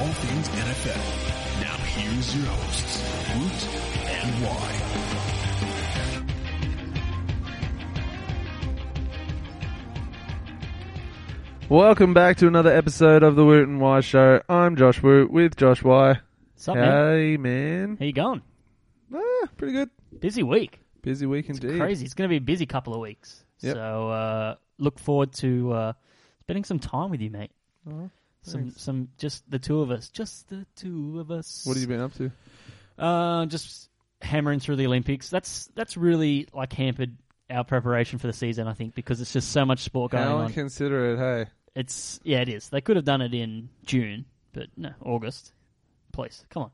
Why podcast, talking all things NFL. Now here's your hosts, Woot and Why. Welcome back to another episode of the Woot and Why Show. I'm Josh Woot with Josh Why. What's up, man? Hey, man. How you going? Ah, pretty good. Busy week. Busy week It's indeed. crazy. It's going to be a busy couple of weeks. Yep. So uh, look forward to uh, spending some time with you, mate. Oh, Some, thanks. some, just the two of us. Just the two of us. What have you been up to? Uh, just hammering through the Olympics. That's that's really like hampered our preparation for the season. I think because it's just so much sport going How on. inconsiderate, hey. It's yeah, it is. They could have done it in June, but no, August. Please, come on.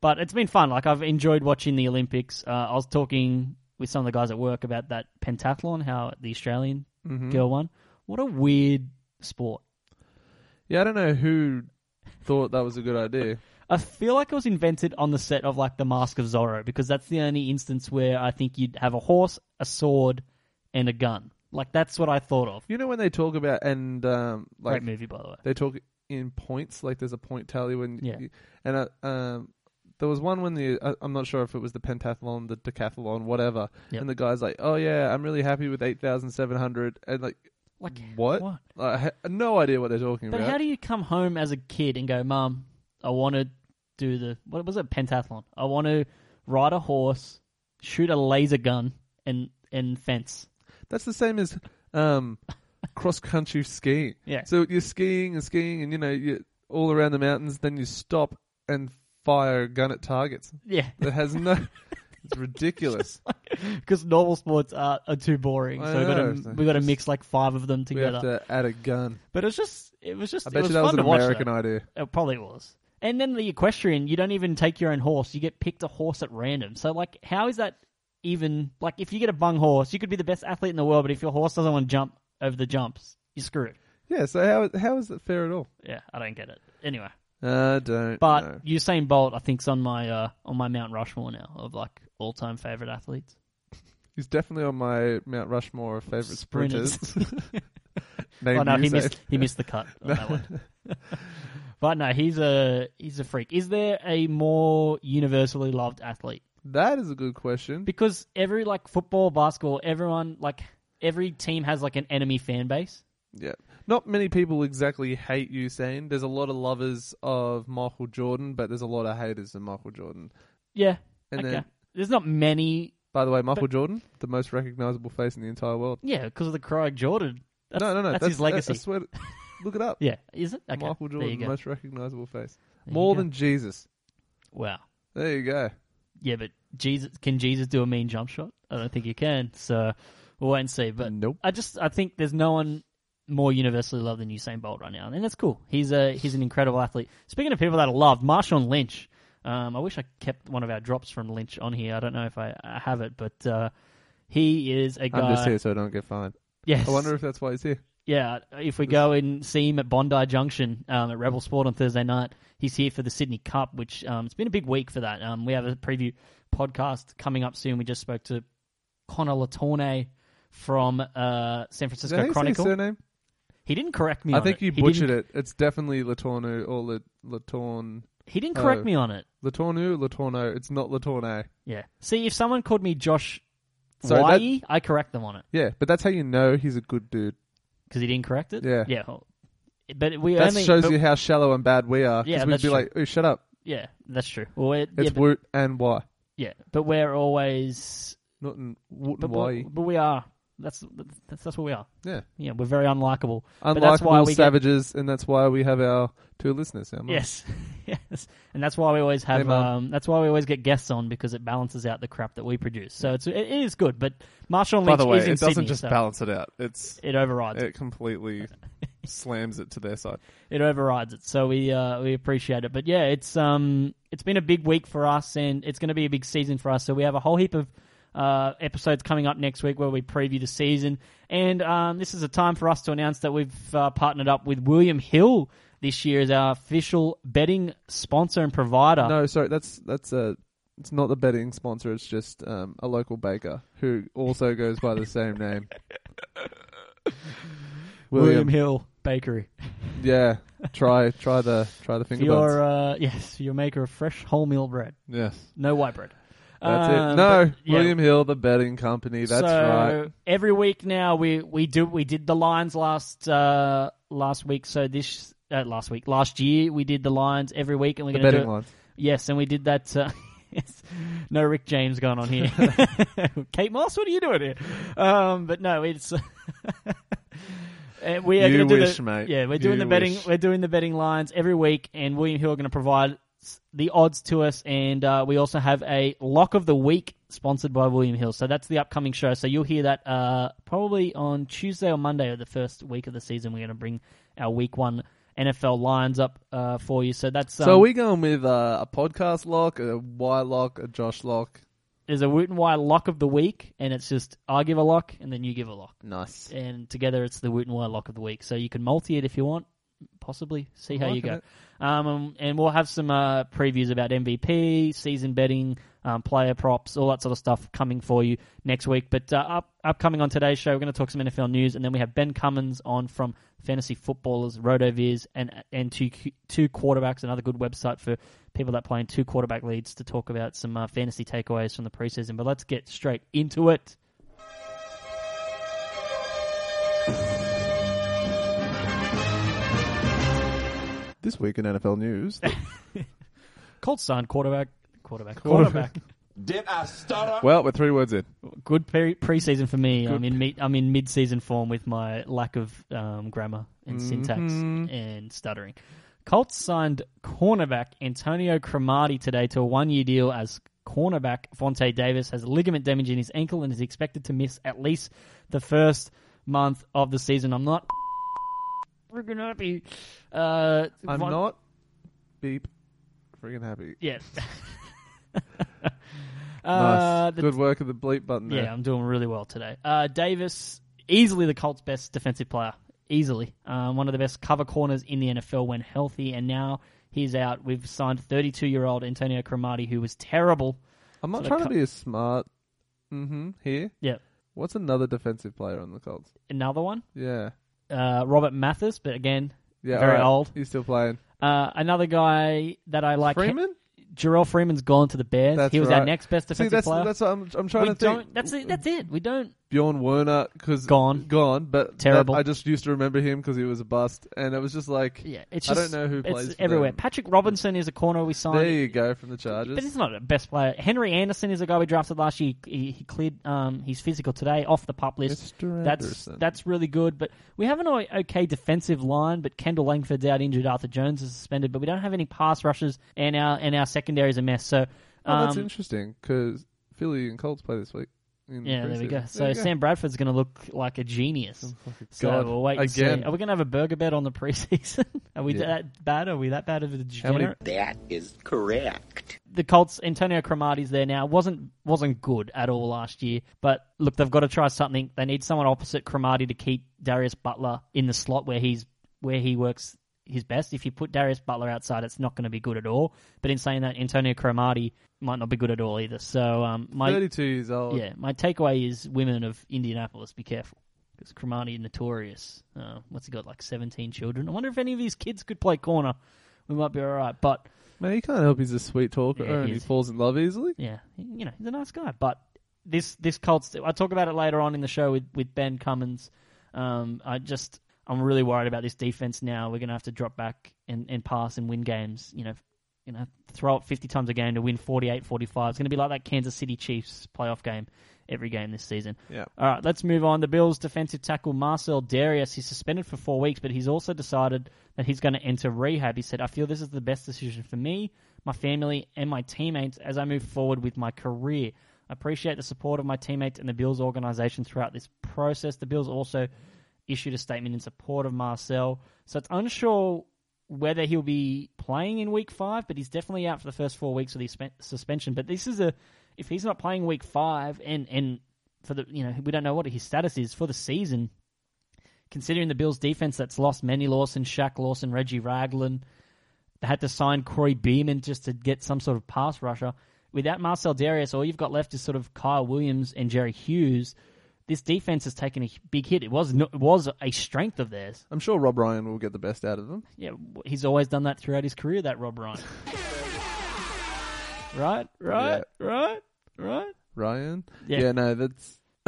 But it's been fun. Like I've enjoyed watching the Olympics. Uh, I was talking with some of the guys at work about that pentathlon, how the Australian Mhm. girl won. What a weird sport. Yeah, I don't know who thought that was a good idea. I feel like it was invented on the set of like the Mask of Zorro because that's the only instance where I think you'd have a horse, a sword, and a gun. Like that's what I thought of. You know when they talk about, and um, like Great movie, by the way. they talk in points, like there's a point tally when, Yeah. you, and uh, um, there was one when the uh, I'm not sure if it was the pentathlon, the decathlon, whatever, Yep. and the guy's like, "Oh yeah, I'm really happy with eight thousand seven hundred, and like, Like what? What? I ha- no idea what they're talking about. But about. how do you come home as a kid and go, Mum, I want to do the what was it, pentathlon? I want to ride a horse, shoot a laser gun, and and fence. That's the same as um, cross country skiing. Yeah. So you're skiing and skiing, and you know you're all around the mountains. Then you stop and fire a gun at targets. Yeah, That has no. it's ridiculous. because normal sports are, are too boring. I So we got know, to so we got to just- mix like five of them we have together. to add a gun. But it's just it was just I it bet was you that was fun an to watch. American though. idea. It probably was. And then the equestrian, you don't even take your own horse. You get picked a horse at random. So like, how is that even like? If you get a bung horse, you could be the best athlete in the world, but if your horse doesn't want to jump over the jumps, you're screwed. Yeah. So how how is it fair at all? Yeah, I don't get it. Anyway, I don't. but know. Usain Bolt, I think's on my uh, on my Mount Rushmore now of like all time favorite athletes. he's definitely on my Mount Rushmore of favorite sprinters. Sprinters. Oh no, he missed he missed the cut on that one. but no, he's a he's a freak. Is there a more universally loved athlete? That is a good question. Because every like football, basketball, everyone like every team has like an enemy fan base. Yeah. Not many people exactly hate Usain. There's a lot of lovers of Michael Jordan, but there's a lot of haters of Michael Jordan. Yeah. And okay. then, There's not many. by the way, Michael Jordan, the most recognizable face in the entire world. Yeah, because of the Craig Jordan. That's, no, no, no. That's, his legacy. I, swear, to- look it up. yeah, is it? Okay. Michael there Jordan, you the go. most recognizable face. There you More go. than Jesus. wow. There you go. Yeah, but Jesus, can Jesus do a mean jump shot? I don't think he can. So we'll wait and see. But nope. I just I think there's no one more universally loved than Usain Bolt right now, and that's cool. He's a he's an incredible athlete. Speaking of people that are loved, Marshawn Lynch. Um, I wish I kept one of our drops from Lynch on here. I don't know if I, I have it, but uh, he is a guy. I'm just here so I don't get fined. Yes. I wonder if that's why he's here. Yeah, if we go and see him at Bondi Junction um, at Rebel Sport on Thursday night, he's here for the Sydney Cup, which um, it's been a big week for that. Um, we have a preview podcast coming up soon. We just spoke to Connor Latourne from uh, San Francisco how you say his Chronicle. surname? He didn't correct me. I on think it. you He butchered didn't- it. It's definitely Latorno or La- Latorn. He didn't correct Oh. me on it. Latornu, Latorno. It's not Latorne. Yeah. See, if someone called me Josh Sorry, Wye, I correct them on it Yeah, but that's how you know he's a good dude. because he didn't correct it. Yeah. Yeah. well, But we That only shows but- you how shallow and bad we are. Yeah, we'd that's be true. like, oh, shut up. Yeah, that's true. Well, it, It's yeah, but, Woot and why. yeah, but we're always Not in Woot But, and but, but we are. That's that's that's what we are. Yeah. Yeah, we're very unlikable. But that's Unlikable why we get- savages, and that's why we have our two listeners. Our. Yes, yes, and that's why we always have. Hey, um, that's why we always get guests on because it balances out the crap that we produce. So it's it is good. But Marshall By Lynch the way, it doesn't Sydney, just so balance it out. It's it overrides. It. it completely slams it to their side. it overrides it. So we uh, we appreciate it. But yeah, it's um it's been a big week for us, and it's going to be a big season for us. So we have a whole heap of uh, episodes coming up next week where we preview the season, and um, this is a time for us to announce that we've uh, partnered up with William Hill this year as our official betting sponsor and provider. No, sorry, that's that's a. It's not the betting sponsor. It's just um, a local baker who also goes by the same name. William William. Hill Bakery. Yeah, try try the try the For finger your uh, yes, your maker of fresh wholemeal bread, Yes, no white bread. That's Um, it. No, but, yeah, William Hill, the betting company. That's so right. Every week now we we do we did the lines last uh, last week. So this uh, last week last year we did the lines every week, and we're The going to do it. lines. Yes, and we did that. Uh, yes. No Rick James going on here. Kate Moss, what are you doing here? Um, but no, it's. Uh, we are You going to do wish, the, mate. Yeah, we're doing You the betting. wish. We're doing the betting lines every week, and William Hill are going to provide the odds to us, and uh, we also have a lock of the week sponsored by William Hill. So that's the upcoming show. So you'll hear that uh, probably on Tuesday or Monday of the first week of the season. We're going to bring our week one NFL lines up uh, for you. So that's um, so are we going with uh, a podcast lock, a Y lock, a Josh lock? there's a Woot and Wye lock of the week, and it's just I give a lock and then you give a lock, Nice. and together it's the Woot and Wye lock of the week. So you can multi it if you want, possibly see how you go. Um, and we'll have some uh, previews about MVP, season betting, um, player props, all that sort of stuff coming for you next week. But uh, up upcoming on today's show, we're going to talk some NFL news, and then we have Ben Cummins on from Fantasy Footballers, Rotoviz, and and two two quarterbacks, another good website for people that play in two quarterback leads to talk about some uh, fantasy takeaways from the preseason. But let's get straight into it. This week in NFL news, Colts signed quarterback, quarterback, Quarterback. quarterback. Did I stutter? well, we're three words in. Good pre- preseason for me. I'm in mid- I'm in mid-season form with my lack of um, grammar and syntax Mhm. and stuttering. Colts signed cornerback Antonio Cromartie today to a one-year deal as cornerback. Vontae Davis has ligament damage in his ankle and is expected to miss at least the first month of the season. I'm not freaking happy. Uh, I'm Von- not beep friggin' happy. Nice. Uh, the Good work of the bleep button there. Yeah, I'm doing really well today. Uh, Davis, easily the Colts' best defensive player. Easily. Um, one of the best cover corners in the NFL when healthy, and now he's out. We've signed 32 year old Antonio Cromartie, who was terrible. I'm not So the trying to be a smart mm-hmm, here. Yeah. What's another defensive player on the Colts? Another one, Yeah. Uh, Robert Mathis, but again, Yeah. Very old. He's still playing. uh, another guy that I like. Freeman? Jarrell Freeman's gone to the Bears. That's he was our next best See, that's player. that's what I'm, I'm trying we to think. don't. That's it. That's it. We don't. Bjorn Werner because Gone. gone, but Terrible. that- I just used to remember him because he was a bust, and it was just like Yeah, it's I just. don't know who it's plays for everywhere. them. Patrick Robinson is a corner we signed. there you go from the Chargers. But he's not a best player. Henry Anderson is a guy we drafted last year. He, he cleared um, his physical today off the pup list. Mr. That's Anderson. that's really good. But we have an o- okay defensive line. But Kendall Langford's out injured. Arthur Jones is suspended. But we don't have any pass rushes, and our and our secondary is a mess. So oh, that's um, interesting because Philly and Colts play this week. In yeah, there we go. So There you go. Sam Bradford's going to look like a genius. So God, we'll wait and again. see. Are we going to have a burger bet on the preseason? Are we Yeah. that bad? Are we that bad of a How many- degenerate? That is correct. the Colts, Antonio Cromartie's there now. wasn't wasn't good at all last year. But look, they've got to try something. They need someone opposite Cromartie to keep Darius Butler in the slot where he's where he works his best. If you put Darius Butler outside, it's not going to be good at all. But in saying that, Antonio Cromartie might not be good at all either. So um, my 32 years old. yeah, my takeaway is women of Indianapolis, be careful. Because Cromartie is notorious. Uh, what's he got, like 17 children? I wonder if any of his kids could play corner. We might be all right. But Man, he can't help. He's a sweet talker, Yeah, he and he falls in love easily. Yeah, you know, he's a nice guy. But this this Colts, I talk about it later on in the show with with Ben Cummins. Um, I just I'm really worried about this defense now. We're gonna have to drop back and, and pass and win games. You know, you know, throw up 50 times a game to win 48-45. It's gonna be like that Kansas City Chiefs playoff game every game this season. Yeah. All right, let's move on. The Bills' defensive tackle Marcell Dareus, he's suspended for four weeks, but he's also decided that he's going to enter rehab. He said, I feel this is the best decision for me, my family, and my teammates as I move forward with my career. I appreciate the support of my teammates and the Bills organization throughout this process. The Bills also issued a statement in support of Marcell. So it's unsure whether he'll be playing in week five, but he's definitely out for the first four weeks of the suspension. But this is a if he's not playing week five and and for the you know we don't know what his status is for the season, considering the Bills' defense that's lost Manny Lawson, Shaq Lawson, Reggie Ragland, they had to sign Corey Beeman just to get some sort of pass rusher. Without Marcell Dareus, all you've got left is sort of Kyle Williams and Jerry Hughes. This defense has taken a big hit. It was no, it was a strength of theirs. I'm sure Rob Ryan will get the best out of them. Yeah, he's always done that throughout his career. That Rob Ryan. right, right, right, right. Ryan. Yeah. no, that's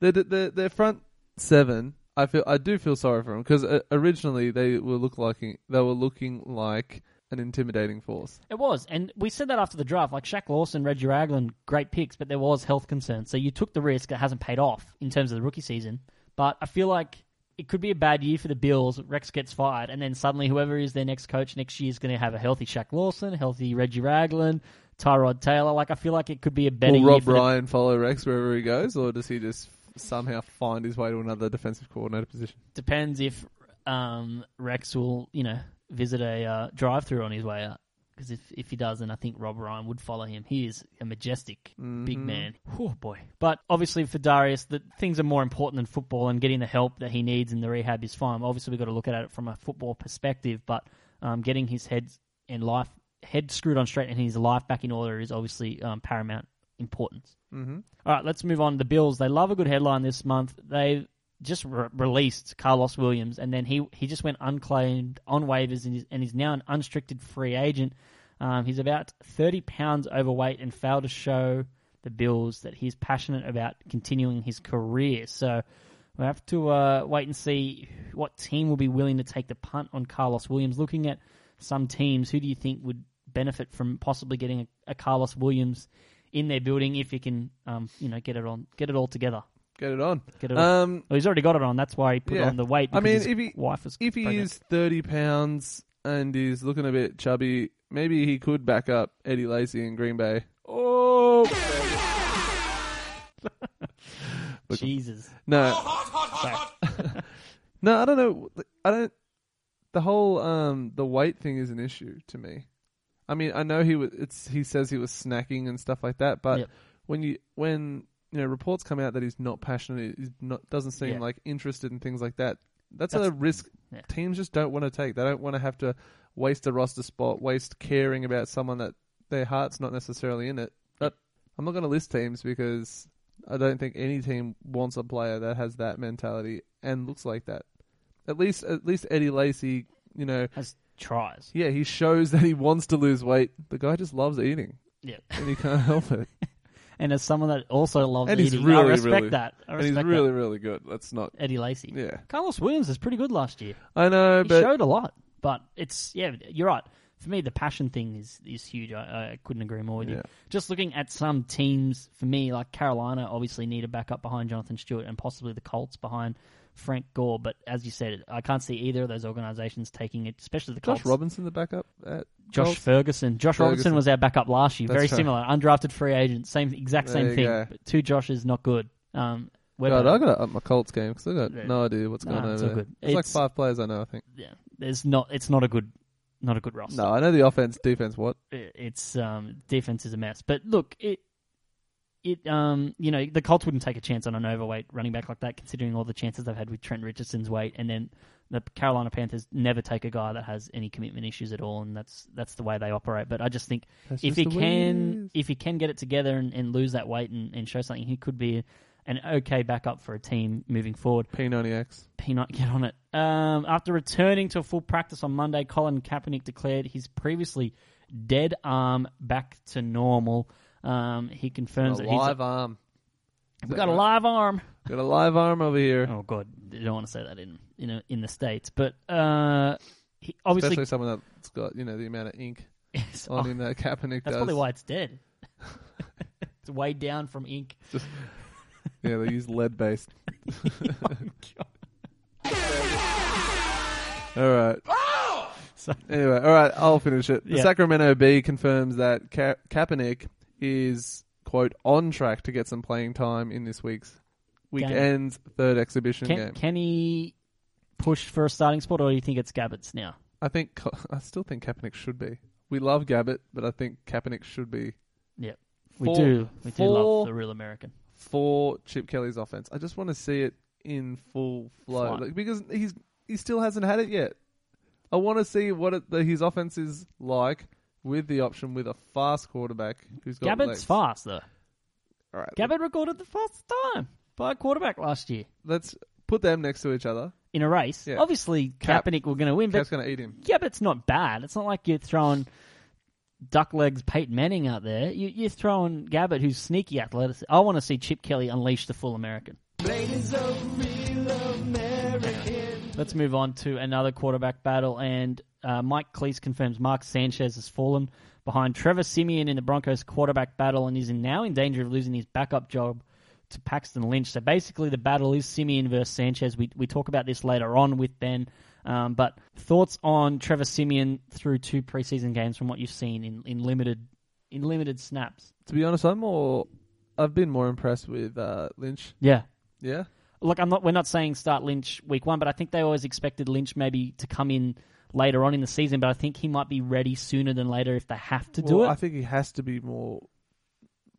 the the their front seven. I feel I do feel sorry for them because uh, originally they were look like they were looking like an intimidating force. It was, and we said that after the draft. Like Shaq Lawson, Reggie Ragland, great picks, but there was health concerns. So you took the risk. It hasn't paid off in terms of the rookie season. But I feel like it could be a bad year for the Bills. Rex gets fired, and then suddenly whoever is their next coach next year is going to have a healthy Shaq Lawson, healthy Reggie Ragland, Tyrod Taylor. Like I feel like it could be a better Will Rob for the- Ryan follow Rex wherever he goes, or does he just somehow find his way to another defensive coordinator position? depends if um, Rex will, you know, visit a uh, drive-through on his way out. Because if, if he doesn't, I think Rob Ryan would follow him. He is a majestic big man. Oh boy! But obviously for Dareus, the things are more important than football, and getting the help that he needs in the rehab is fine. Obviously, we've got to look at it from a football perspective, but um, getting his head and life head screwed on straight and his life back in order is obviously um, paramount importance. Mm-hmm. All right, let's move on. To the Bills. They love a good headline this month. They just re- released Karlos Williams, and then he he just went unclaimed on waivers, and, is, and he's now an unrestricted free agent. Um, he's about thirty pounds overweight and failed to show the Bills that he's passionate about continuing his career. So we'll have to uh, wait and see what team will be willing to take the punt on Karlos Williams. Looking at some teams, who do you think would benefit from possibly getting a, a Karlos Williams in their building if he can, um, you know, get it on, get it all together. Get it on. Get it on. Um, Well, he's already got it on. That's why he put Yeah. on the weight. I mean, if he- wife was if he pregnant. is thirty pounds and he's looking a bit chubby, maybe he could back up Eddie Lacy in Green Bay. oh Look- Jesus, No, Sorry. no, I don't know. I don't. The whole um the weight thing is an issue to me. I mean, I know he was. It's he says he was snacking and stuff like that, but Yep. when you when you know reports come out that he's not passionate, he's not doesn't seem Yeah. like interested in things like that. That's, That's- a risk yeah. teams just don't want to take. They don't want to have to waste a roster spot, waste caring about someone that their heart's not necessarily in it. But I'm not going to list teams because I don't think any team wants a player that has that mentality and looks like that. At least, at least Eddie Lacy, you know, has tries. yeah, he shows that he wants to lose weight. The guy just loves eating, Yeah, and he can't help it. And as someone that also loves And he's eating, I really, respect really- that. I and he's really, really good. Let's not. Eddie Lacy. Yeah, Karlos Williams is pretty good last year. I know, He but showed a lot, but it's yeah, you're right. For me, the passion thing is is huge. I, I couldn't agree more with you. Just looking at some teams, for me, like Carolina, obviously need a backup behind Jonathan Stewart, and possibly the Colts behind Frank Gore. But as you said, I can't see either of those organizations taking it, especially the Colts. Josh Robinson, the backup at Josh Colts? Ferguson. Josh Robinson was our backup last year. That's Very right. similar, undrafted free agent, same exact There same thing. go. But two Joshes, not good. Um, God. I got to up my Colts game because I got Yeah. no idea what's Nah, going on it's there. good. It's, like five players I know. I think. yeah, there's not. It's not a good, not a good roster. No, I know the offense, defense. What? it's um, defense is a mess. But look, it it um you know the Colts wouldn't take a chance on an overweight running back like that, considering all the chances they've had with Trent Richardson's weight, and then the Carolina Panthers never take a guy that has any commitment issues at all, and that's that's the way they operate. But I just think That's if just he the way it can if he can get it together and, and lose that weight and, and show something, he could be an okay backup for a team moving forward. P90X. Peanut, get on it. Um, after returning to a full practice on Monday, Colin Kaepernick declared his previously dead arm back to normal. Um, he confirms A that he's a live arm. We that got a live arm. Got a live arm over here. Oh god, you don't want to say that in in a, in the states, but uh, he obviously Especially someone that's got you know the amount of ink Yes. on Oh, him that Kaepernick that's does. probably why it's dead. it's weighed down from ink. Yeah, they use lead based. all right. So- Anyway, all right. I'll finish it. The Yeah. Sacramento Bee confirms that Ka- Kaepernick is quote on track to get some playing time in this week's weekend's third exhibition Can, game. can he push for a starting spot, or do you think it's Gabbert's now? I think I still think Kaepernick should be. We love Gabbett, but I think Kaepernick should be Yeah, we For- do. We do for- love the real American. for Chip Kelly's offense. I just want to see it in full flow like, because he's he still hasn't had it yet. I want to see what it, the, his offense is like with the option with a fast quarterback who's got Gabbert's legs. fast though. All right, Gabbert recorded the fastest time by a quarterback last year Let's put them next to each other. in a race. Yeah. Obviously, Cap- Kaepernick were going to win, but Cap's going to eat him. yeah, but it's not bad. It's not like you're throwing duck legs Peyton Manning out there. You, you're throwing Gabbett, who's sneaky athletic. I want to see Chip Kelly unleash the full American. Let's move on to another quarterback battle, and uh, Mike Klis confirms Mark Sanchez has fallen behind Trevor Siemian in the Broncos quarterback battle and is now in danger of losing his backup job to Paxton Lynch. So basically, the battle is Siemian versus Sanchez. We we talk about this later on with Ben. Um, but thoughts on Trevor Siemian through two preseason games from what you've seen in, in limited in limited snaps? To be honest, I'm more. I've been more impressed with uh, Lynch. Yeah, Yeah. look, I'm not. We're not saying start Lynch week one, but I think they always expected Lynch maybe to come in later on in the season. But I think he might be ready sooner than later if they have to do Well, it. I think he has to be more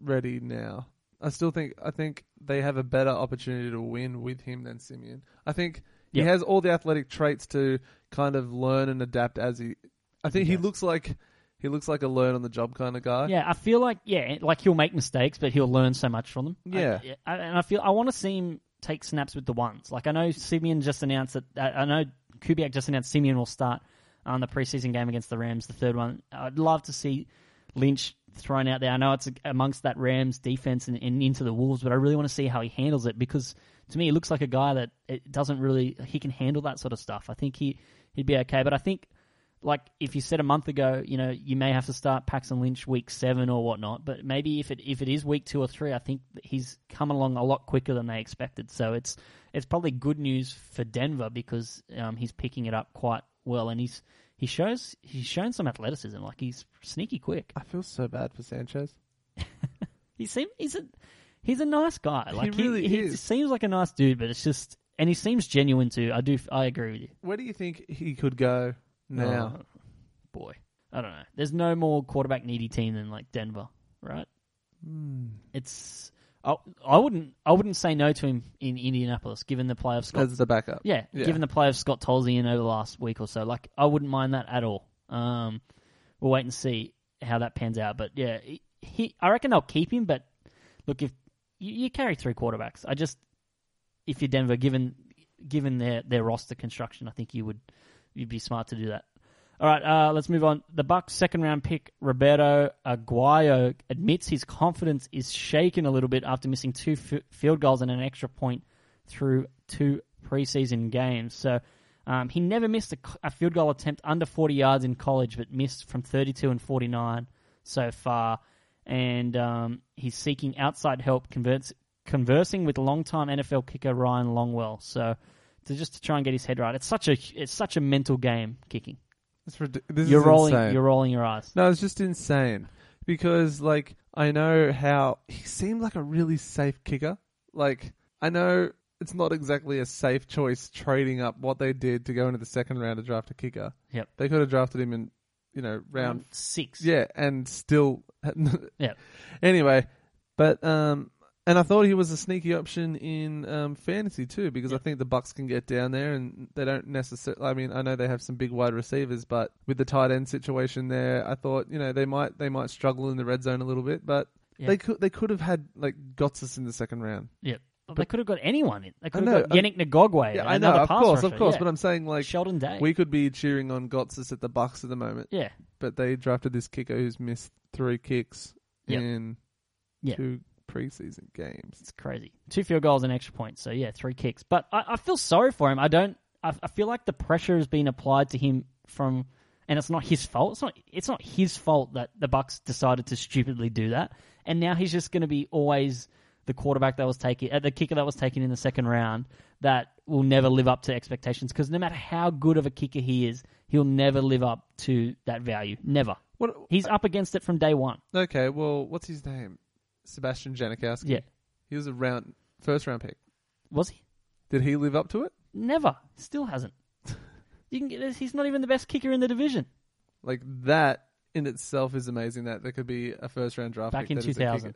ready now. I still think I think they have a better opportunity to win with him than Siemian. I think he Yep. has all the athletic traits to kind of learn and adapt as he. I think he does. looks like he looks like a learn on the job kind of guy. yeah, I feel like yeah, like he'll make mistakes, but he'll learn so much from them. Yeah. I, I- and I feel I want to see him take snaps with the ones. Like I know Siemian just announced that. I know Kubiak just announced Siemian will start uh, on the preseason game against the Rams, the third one. I'd love to see Lynch thrown out there. I know it's amongst that Rams defense and, and into the Wolves, but I really want to see how he handles it because to me, he looks like a guy that it doesn't really he can handle that sort of stuff. I think he he'd be okay, but I think like if you said a month ago, you know, you may have to start Paxton Lynch week seven or whatnot, but maybe if it if it is week two or three, I think he's coming along a lot quicker than they expected. So it's it's probably good news for Denver because um, he's picking it up quite well, and he's he shows he's shown some athleticism, like he's sneaky quick. I feel so bad for Sanchez. He seems he's a he's a nice guy. Like really he, is. seems like a nice dude, but it's just and he seems genuine too. I do I agree with you. Where do you think he could go now? Oh, boy, I don't know. There's no more quarterback needy team than like Denver, right? Hmm. It's I, I wouldn't I wouldn't say no to him in Indianapolis, given the play of Scott. As the backup. yeah, Yeah. given the play of Scott Tolzien over the last week or so, like I wouldn't mind that at all. Um, we'll wait and see how that pans out. But yeah, he, he I reckon they'll keep him. But look, if you, you carry three quarterbacks, I just if you're Denver, given given their their roster construction, I think you would you'd be smart to do that. All right, uh, let's move on. The Bucks' second round pick Roberto Aguayo admits his confidence is shaken a little bit after missing two f- field goals and an extra point through two preseason games. So um, he never missed a, a field goal attempt under 40 yards in college, but missed from 32 and 49 so far. And um, he's seeking outside help, converts, conversing with longtime NFL kicker Ryan Longwell. So to just to try and get his head right, it's such a it's such a mental game kicking. It's ridic- this You're is rolling insane. you're rolling your eyes. No, it's just insane because like I know how he seemed like a really safe kicker. Like I know it's not exactly a safe choice trading up what they did to go into the second round to draft a kicker. Yep. They could have drafted him in, you know, round six. yeah, and still Yeah. Anyway, but um and I thought he was a sneaky option in um, fantasy too because I think the Bucks can get down there and they don't necessarily. I mean, I know they have some big wide receivers, but with the tight end situation there, I thought you know they might they might struggle in the red zone a little bit, but Yeah. they could they could have had like Gotsis in the second round. Yep. Well, they could have got anyone in. They could I have know, got Yannick Ngakoue. Yeah, I know, of pass course, of course, but I'm saying like Sheldon Day. we could be cheering on Gotsis at the Bucks at the moment, yeah. but they drafted this kicker who's missed three kicks Yep. in Yeah. two preseason games. It's crazy. Two field goals and extra points. So yeah, three kicks. But I, I feel sorry for him. I don't. I, I feel like the pressure has been applied to him from, and it's not his fault. It's not. It's not his fault that the Bucks decided to stupidly do that. And now he's just going to be always the quarterback that was taken, uh, the kicker that was taken in the second round that will never live up to expectations. Because no matter how good of a kicker he is, he'll never live up to that value. Never. What? He's up against it from day one. Okay, well, what's his name? Sebastian Janikowski. Yeah. He was a round first round pick. Was he? Did he live up to it? Never. Still hasn't. You can get. He's not even the best kicker in the division. Like that in itself is amazing that there could be a first round draft Back pick in a 2000.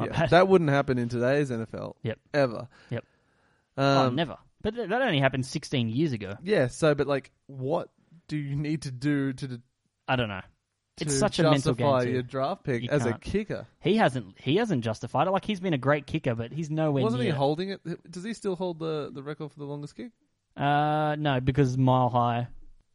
Yeah, that wouldn't happen in today's NFL. Yep. Ever. Yep. Um, oh, never. But th- that only happened 16 years ago. Yeah. So, but like, what do you need to do to? de- I don't know. It's such a mental game, justify too. your draft pick You as a can't. kicker. He hasn't he hasn't justified it. Like he's been a great kicker, but he's nowhere Wasn't he near. holding it? Does he still hold the, the record for the longest kick? Uh, no, because mile high,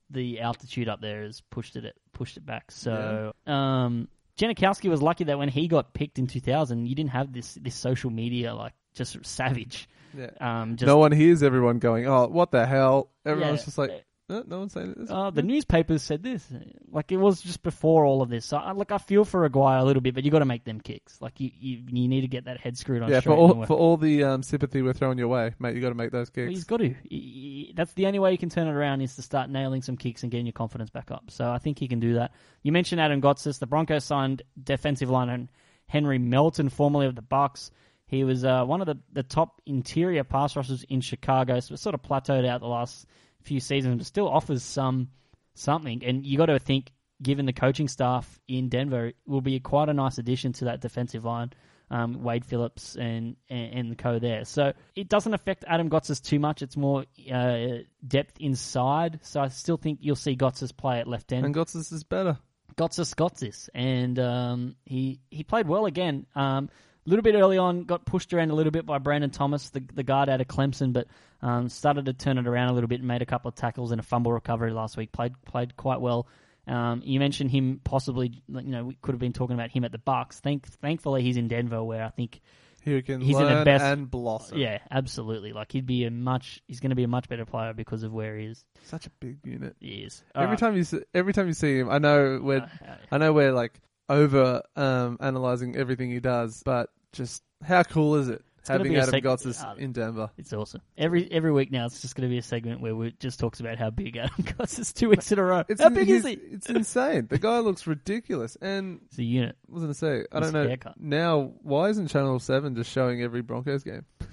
the altitude up there has pushed it pushed it back. So, um, Janikowski was lucky that when he got picked in 2000, you didn't have this this social media like just savage. Yeah. Um, just no one hears everyone going, "Oh, what the hell?" Everyone's Yeah. just like, "No, no one's saying this." Oh, the newspapers said this. Like it was just before all of this. So, I- like, I feel for Aguirre a little bit, but you got to make them kicks. Like you, you, you need to get that head screwed on. yeah, for all for all the um, sympathy we're throwing your way, mate. You got to make those kicks. he's got to. He- he- That's the only way you can turn it around is to start nailing some kicks and getting your confidence back up. So I think he can do that. You mentioned Adam Gotsis. The Broncos signed defensive lineman Henry Melton, formerly of the Bucks. He was uh, one of the, the top interior pass rushers in Chicago. So sort of plateaued out the last few seasons, but still offers some something. And you got to think, given the coaching staff in Denver, will be quite a nice addition to that defensive line. Um, Wade Phillips and, and and the co there, so it doesn't affect Adam Gotsis too much. It's more uh, depth inside. So I still think you'll see Gotsis play at left end. and Gotsis is better. Gotsis got this, and um, he he played well again. Um, a little bit early on, got pushed around a little bit by Brandon Thomas, the the guard out of Clemson, but um, started to turn it around a little bit and made a couple of tackles and a fumble recovery last week. Played played quite well. Um, you mentioned him possibly, you know, we could have been talking about him at the Bucks. Thank, thankfully, he's in Denver, where I think, He can He's in the best- and blossom. yeah, absolutely, like he'd be a much, he's going to be a much better player because of where he is. such a big unit. He is every time you see, every time you see him, I know we're Uh, I know we're like over um, analyzing everything he does, but just how cool is it gonna having Adam seg- Gotsis uh, in Denver? It's awesome. Every every week now, it's just going to be a segment where we just talks about how big Adam Gotsis is two weeks in a row. It's how in- big is he? It's insane. The guy looks ridiculous. And It's a unit. what was going to say? I don't know. Now, why isn't Channel 7 just showing every Broncos game?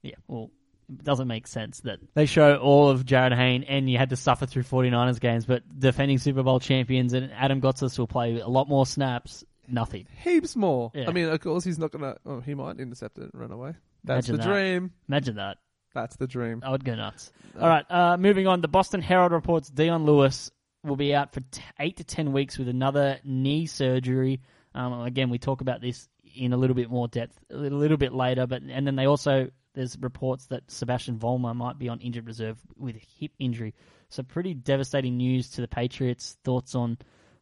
Yeah, well, it doesn't make sense that they show all of Jarryd Hayne and you had to suffer through 49ers games, but defending Super Bowl champions and Adam Gotsis will play a lot more snaps. Nothing. Heaps more. Yeah. I mean, of course, he's not going to. Oh, he might intercept it and run away. That's Imagine the that. dream. Imagine that. That's the dream. I would go nuts. All right, uh, moving on. The Boston Herald reports Dion Lewis will be out for t- eight to ten weeks with another knee surgery. Um, again, we talk about this in a little bit more depth a little, little bit later, but and then they also there's reports that Sebastian Vollmer might be on injured reserve with a hip injury. So pretty devastating news to the Patriots. Thoughts on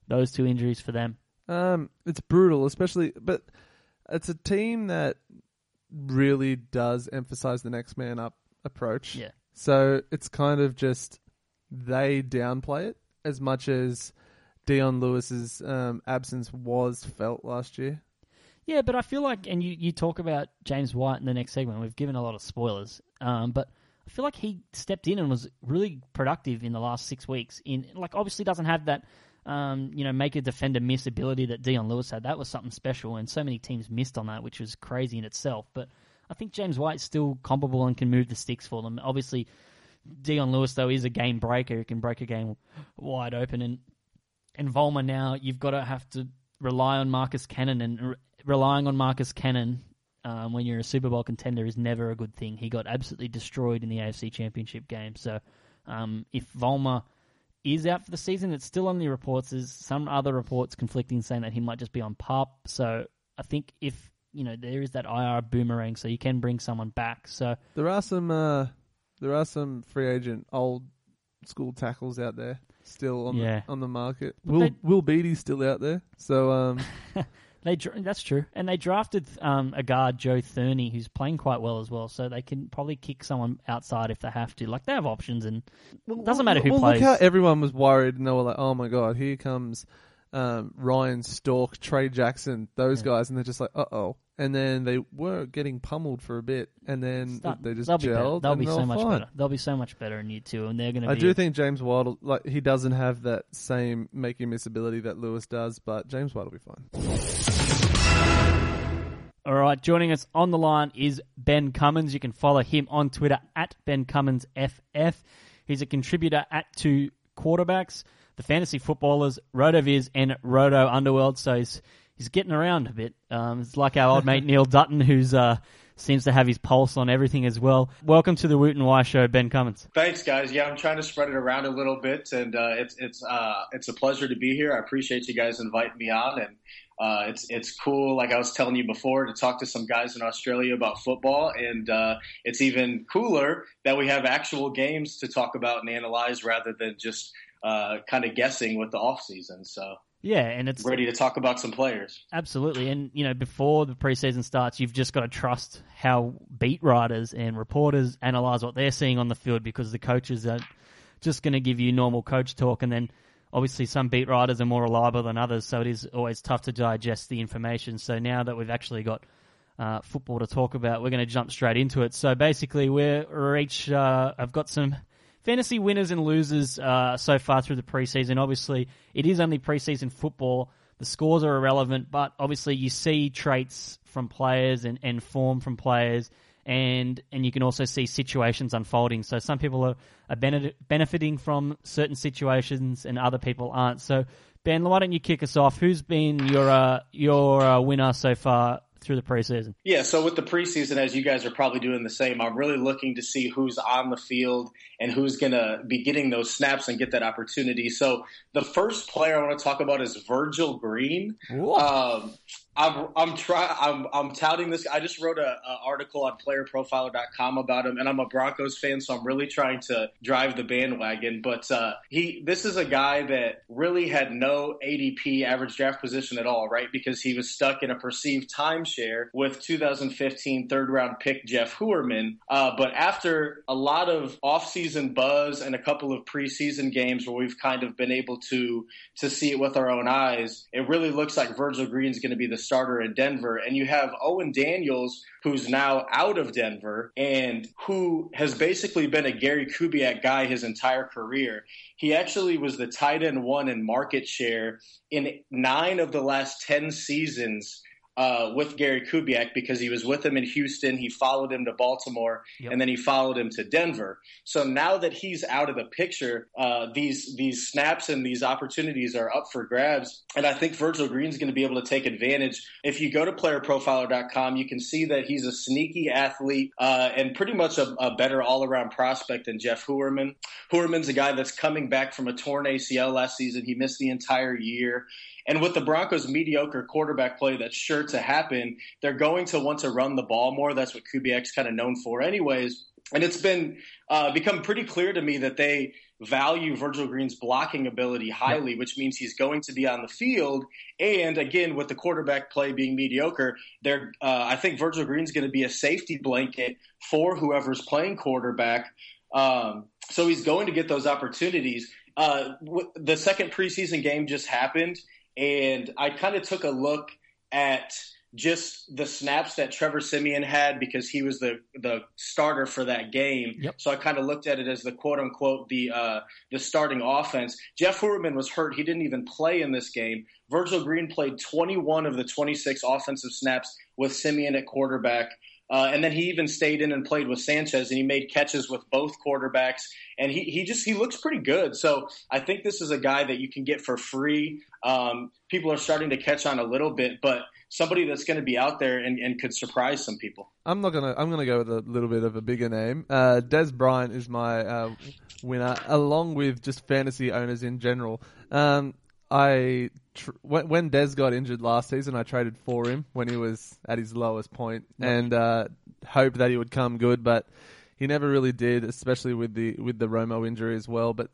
those two injuries for them? Um, it's brutal, especially, but it's a team that really does emphasize the next man up approach. Yeah. So it's kind of just they downplay it as much as Dion Lewis's um, absence was felt last year. Yeah, but I feel like, and you, you talk about James White in the next segment. We've given a lot of spoilers, um, but I feel like he stepped in and was really productive in the last six weeks. In like, obviously doesn't have that, um, you know, make a defender miss ability that Dion Lewis had. That was something special, and so many teams missed on that, which was crazy in itself. But I think James White's still comparable and can move the sticks for them. Obviously, Dion Lewis though is a game breaker. He can break a game wide open, and and Vollmer now you've got to have to rely on Marcus Cannon and relying on Marcus Cannon um, when you're a Super Bowl contender is never a good thing. He got absolutely destroyed in the AFC Championship game. So um, if Vollmer is out for the season, it's still on the reports. There's some other reports conflicting saying that he might just be on pup. So I think if you know there is that IR boomerang, so you can bring someone back. So There are some, uh, there are some free agent old school tackles out there still on Yeah. the on the market. But Will they- Will Beatty's still out there, so um, They that's true, and they drafted um, a guard Joe Thuney who's playing quite well as well. So they can probably kick someone outside if they have to. Like they have options, and it doesn't matter who well, plays. Look how everyone was worried, and they were like, "Oh my god, here comes um, Ryan Stork, Tre' Jackson, those Yeah. guys," and they're just like, "Uh oh." And then they were getting pummeled for a bit, and then Start- they just they'll be They'll be so much fine. better. They'll be so much better in year two, and they're going to. Be I do a- think James White, like he doesn't have that same make you miss ability that Lewis does, but James White will be fine. All right, joining us on the line is Ben Cummins. You can follow him on Twitter at Ben Cummins FF. He's a contributor at Two Quarterbacks, the Fantasy Footballers, RotoViz, and Roto Underworld. So he's he's getting around a bit. Um, it's like our old mate Neil Dutton, who's uh, seems to have his pulse on everything as well. Welcome to the Woot and Why Show, Ben Cummins. Thanks, guys. Yeah, I'm trying to spread it around a little bit, and uh, it's it's uh, it's a pleasure to be here. I appreciate you guys inviting me on, and uh, it's it's cool. Like I was telling you before, to talk to some guys in Australia about football, and uh, it's even cooler that we have actual games to talk about and analyze rather than just uh, kind of guessing with the off season. So Yeah, and it's ready to talk about some players. Absolutely. And, you know, before the preseason starts, you've just got to trust how beat writers and reporters analyze what they're seeing on the field because the coaches are just going to give you normal coach talk. And then obviously some beat writers are more reliable than others. So it is always tough to digest the information. So now that we've actually got uh, football to talk about, we're going to jump straight into it. So basically, we're each, uh, I've got some fantasy winners and losers uh, so far through the preseason. Obviously, it is only preseason football. The scores are irrelevant, but obviously you see traits from players and, and form from players, and and you can also see situations unfolding. So some people are, are bene- benefiting from certain situations, and other people aren't. So Ben, why don't you kick us off? Who's been your uh, your uh, winner so far through the preseason? Yeah, so with the preseason, as you guys are probably doing the same, I'm really looking to see who's on the field and who's going to be getting those snaps and get that opportunity. So the first player I want to talk about is Virgil Green. Um, I'm I'm trying I'm I'm touting this. I just wrote a, a article on PlayerProfiler.com about him, and I'm a Broncos fan, so I'm really trying to drive the bandwagon. But uh, he this is a guy that really had no ADP average draft position at all, right? Because he was stuck in a perceived timeshare with 2015 third round pick Jeff Heuerman. Uh, but after a lot of offseason buzz and a couple of preseason games where we've kind of been able to to see it with our own eyes, it really looks like Virgil Green's going to be the starter in Denver. And you have Owen Daniels, who's now out of Denver and who has basically been a Gary Kubiak guy his entire career. He actually was the tight end one in market share in nine of the last 10 seasons uh, with Gary Kubiak because he was with him in Houston. He followed him to Baltimore, Yep. and then he followed him to Denver. So now that he's out of the picture, uh, these these snaps and these opportunities are up for grabs. And I think Virgil Green's going to be able to take advantage. If you go to PlayerProfiler.com, you can see that he's a sneaky athlete uh, and pretty much a, a better all around prospect than Jeff Heuerman. Heuerman's a guy that's coming back from a torn ACL last season. He missed the entire year. And with the Broncos' mediocre quarterback play that's sure to happen, they're going to want to run the ball more. That's what Kubiak's kind of known for, anyways. And it's been uh, become pretty clear to me that they value Virgil Green's blocking ability highly, which means he's going to be on the field. And again, with the quarterback play being mediocre, they're, uh, I think Virgil Green's going to be a safety blanket for whoever's playing quarterback. Um, so he's going to get those opportunities. Uh, w- the second preseason game just happened, and I kind of took a look at just the snaps that Trevor Siemian had because he was the the starter for that game. Yep. So I kind of looked at it as the quote unquote the uh, the starting offense. Jeff Heuerman was hurt; he didn't even play in this game. Virgil Green played 21 of the 26 offensive snaps with Simeon at quarterback. Uh, and then he even stayed in and played with Sanchez, and he made catches with both quarterbacks. And he, he just he looks pretty good. So I think this is a guy that you can get for free. Um, people are starting to catch on a little bit, but somebody that's going to be out there and, and could surprise some people. I'm not gonna. I'm gonna go with a little bit of a bigger name. Uh, Dez Bryant is my uh, winner, along with just fantasy owners in general. Um, I tr- when, when Dez got injured last season, I traded for him when he was at his lowest point, and uh, hoped that he would come good, but he never really did, especially with the with the Romo injury as well. But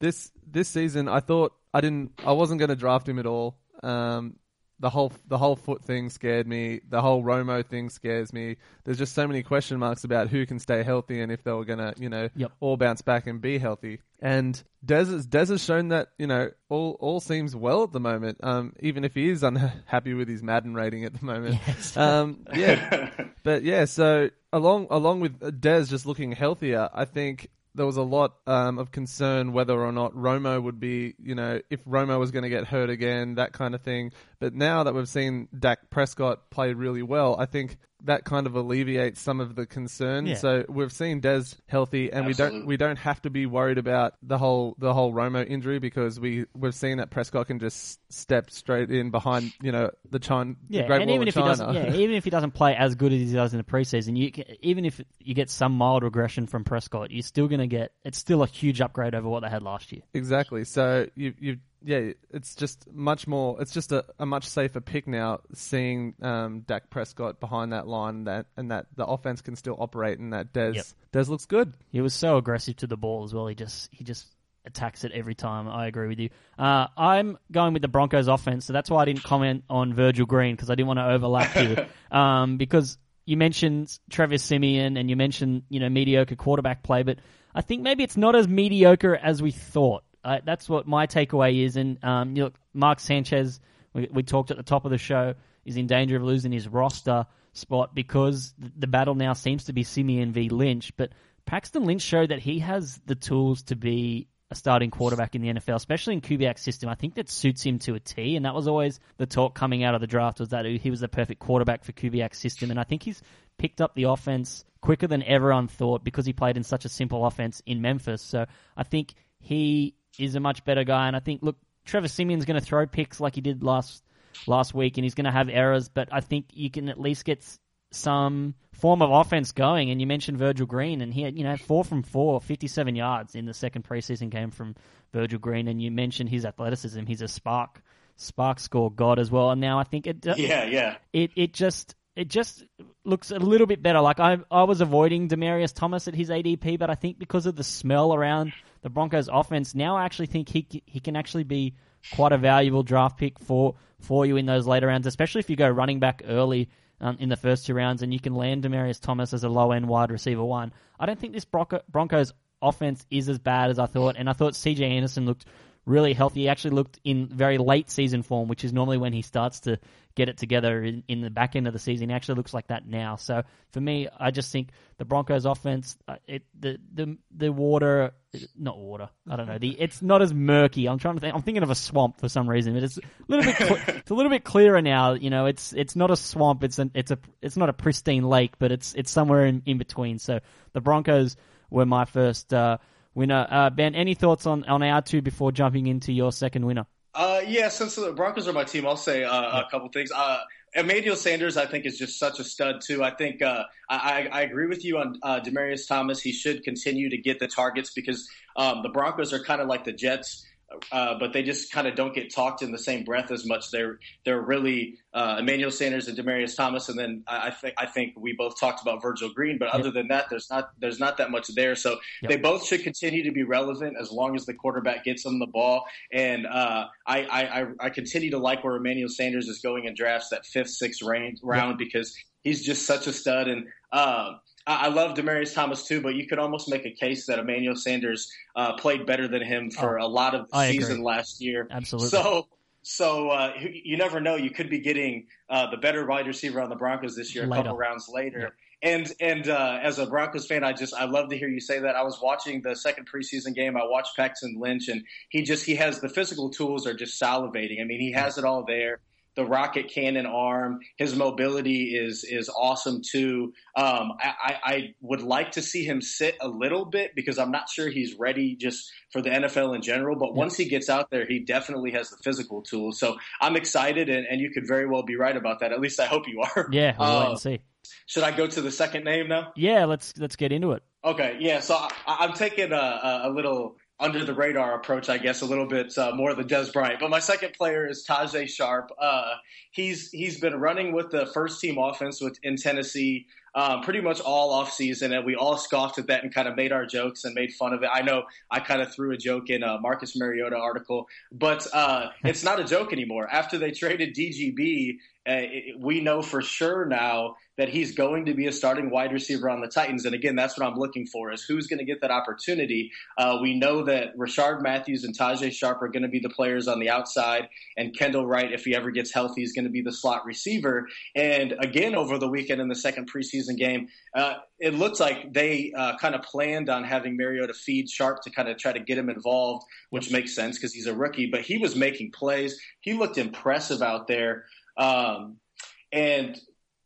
this this season, I thought I didn't. I wasn't going to draft him at all. Um, the whole the whole foot thing scared me. The whole Romo thing scares me. There's just so many question marks about who can stay healthy and if they were gonna, you know, Yep. all bounce back and be healthy. And Dez has, Dez has shown that you know all all seems well at the moment. Um, even if he is unhappy with his Madden rating at the moment. Yes. Um, yeah, but yeah. So along along with Des just looking healthier, I think there was a lot um, of concern whether or not Romo would be, you know, if Romo was going to get hurt again, that kind of thing. But now that we've seen Dak Prescott play really well, I think that kind of alleviates some of the concern. Yeah. So we've seen Dez healthy, and we don't we don't have to be worried about the whole the whole Romo injury because we we've seen that Prescott can just step straight in behind you know the China Yeah, the Great and Wall even of if China. he doesn't, yeah, even if he doesn't play as good as he does in the preseason, you can, even if you get some mild regression from Prescott, you're still going to get. It's still a huge upgrade over what they had last year. Exactly. So you you yeah, it's just much more. It's just a, a much safer pick now. Seeing um, Dak Prescott behind that line, that and that the offense can still operate, and that Dez Yep. Dez looks good. He was so aggressive to the ball as well. He just he just attacks it every time. I agree with you. Uh, I'm going with the Broncos offense, so that's why I didn't comment on Virgil Green because I didn't want to overlap here. um, because you mentioned Travis Siemian and you mentioned you know mediocre quarterback play, but I think maybe it's not as mediocre as we thought. That's what my takeaway is. And um, know, Mark Sanchez, we, we talked at the top of the show, is in danger of losing his roster spot because the battle now seems to be Siemian v Lynch. But Paxton Lynch showed that he has the tools to be a starting quarterback in the NFL, especially in Kubiak's system. I think that suits him to a T, and that was always the talk coming out of the draft was that he was the perfect quarterback for Kubiak's system. And I think he's picked up the offense quicker than everyone thought because he played in such a simple offense in Memphis. So I think he is a much better guy, and I think look, Trevor Siemian's going to throw picks like he did last last week, and he's going to have errors, but I think you can at least get some form of offense going. And you mentioned Virgil Green, and he had, you know, four from four, 57 yards in the second preseason game from Virgil Green. And you mentioned his athleticism. He's a SPARQ, SPARQ score god as well. And now I think it, Yeah, yeah. it, it just, it just looks a little bit better. Like I, I was avoiding Demaryius Thomas at his ADP, but I think because of the smell around the Broncos offense, now I actually think he, he can actually be quite a valuable draft pick for, for you in those later rounds, especially if you go running back early um, in the first two rounds and you can land Demaryius Thomas as a low end wide receiver one. I don't think this Bronco, Broncos offense is as bad as I thought, and I thought CJ Anderson looked really healthy. He actually looked in very late season form, which is normally when he starts to get it together in, in the back end of the season. He actually looks like that now. So for me, I just think the Broncos offense, uh, it the the the water, not water. I don't know. The it's not as murky. I'm trying to think. I'm thinking of a swamp for some reason, but it's a little bit cl- it's a little bit clearer now. You know, it's it's not a swamp. It's an it's a it's not a pristine lake, but it's it's somewhere in, in between. So the Broncos were my first uh, winner. Uh, ben, any thoughts on on our two before jumping into your second winner? Uh, yeah, since the Broncos are my team, I'll say uh, a couple things. Uh, Emmanuel Sanders, I think, is just such a stud too. I think uh, I, I agree with you on uh, Demaryius Thomas. He should continue to get the targets because um, the Broncos are kind of like the Jets. Uh, but they just kind of don't get talked in the same breath as much. They're they're really uh, Emmanuel Sanders and Demaryius Thomas, and then I, I think I think we both talked about Virgil Green. But other than that, there's not there's not that much there. So Yep. they both should continue to be relevant as long as the quarterback gets them the ball. And uh, I, I I continue to like where Emmanuel Sanders is going in drafts that fifth sixth range, round because he's just such a stud and. Um, I love Demaryius Thomas too, but you could almost make a case that Emmanuel Sanders uh, played better than him for a lot of the Oh, I agree. season last year. Absolutely. So, so uh, you never know. You could be getting uh, the better wide receiver on the Broncos this year, a Later. couple rounds later. And and uh, as a Broncos fan, I just I love to hear you say that. I was watching the second preseason game. I watched Paxton Lynch, and he just he has the physical tools are just salivating. I mean, he has it all there. The rocket cannon arm, his mobility is is awesome too. Um, I, I, would like to see him sit a little bit because I'm not sure he's ready just for the NFL in general. But once he gets out there, he definitely has the physical tools. So I'm excited, and, and you could very well be right about that. At least I hope you are. Yeah, we'll Uh, see. should I go to the second name now? Yeah, let's let's get into it. Okay, yeah. So I, I'm taking a, a, a little under the radar approach, I guess, a little bit uh, more than Dez Bryant. But my second player is Tajaé Sharpe. Uh, he's he's been running with the first team offense with in Tennessee um, pretty much all off season, and we all scoffed at that and kind of made our jokes and made fun of it. I know I kind of threw a joke in a Marcus Mariota article, but uh, it's not a joke anymore. After they traded DGB, uh, it, we know for sure now that he's going to be a starting wide receiver on the Titans. And again, that's what I'm looking for is who's going to get that opportunity. Uh, we know that Rishard Matthews and Tajaé Sharpe are going to be the players on the outside, and Kendall Wright, if he ever gets healthy, is going to be the slot receiver. And again, over the weekend in the second preseason game, uh, it looks like they uh, kind of planned on having Mariota feed Sharpe to kind of try to get him involved, which makes sense because he's a rookie. But he was making plays. He looked impressive out there. Um, and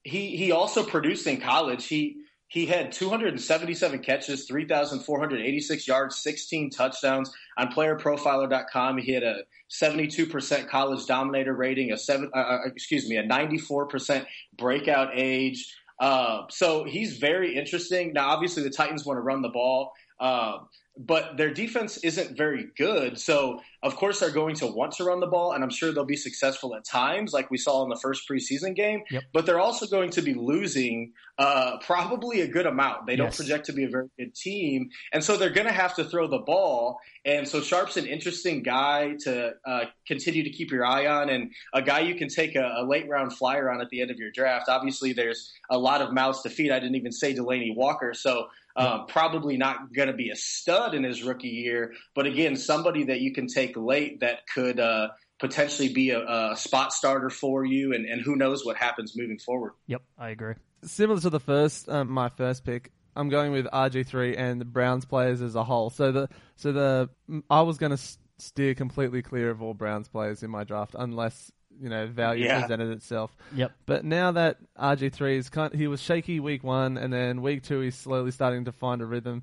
he he also produced in college. He he had 277 catches, 3,486 yards, 16 touchdowns on PlayerProfiler.com. He had a 72% college dominator rating, a seven, uh, uh, excuse me, a 94% breakout age. Uh, so he's very interesting. Now, obviously, the Titans want to run the ball. Uh, but their defense isn't very good. So, of course, they're going to want to run the ball, and I'm sure they'll be successful at times, like we saw in the first preseason game. Yep. But they're also going to be losing uh, probably a good amount. They don't project to be a very good team, and so they're going to have to throw the ball. And so, Sharpe's an interesting guy to uh, continue to keep your eye on, and a guy you can take a, a late round flyer on at the end of your draft. Obviously, there's a lot of mouths to feed. I didn't even say Delanie Walker, so um, probably not going to be a stud in his rookie year, but again, somebody that you can take late that could uh, potentially be a, a spot starter for you, and, and who knows what happens moving forward. Yep, I agree. similar to the first, um, my first pick. I'm going with RG3 and the Browns players as a whole. So the so the I was going to steer completely clear of all Browns players in my draft unless you know value Yeah. presented itself. Yep. But now that RG3 is kind, he was shaky week one, and then week two he's slowly starting to find a rhythm.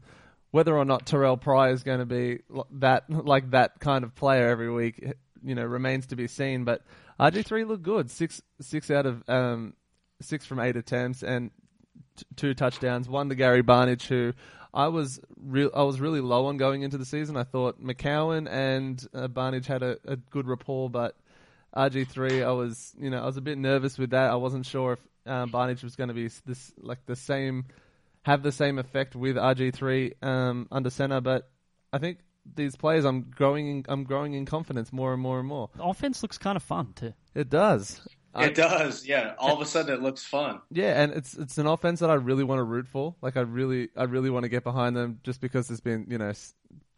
Whether or not Terrell Pryor is going to be that like that kind of player every week, you know, remains to be seen. But RG3 looked good, six six out of um, six from eight attempts and t- two touchdowns. One to Gary Barnidge, who I was real I was really low on going into the season. I thought McCown and uh, Barnidge had a, a good rapport, but RG3, I was you know I was a bit nervous with that. I wasn't sure if um, Barnidge was going to be this like the same have the same effect with RG3 um, under center, but I think these players I'm growing in, I'm growing in confidence more and more and more. The offense looks kind of fun too. It does. I- it does, yeah. All of a sudden, it looks fun. Yeah, and it's it's an offense that I really want to root for. Like I really I really want to get behind them just because there's been you know s-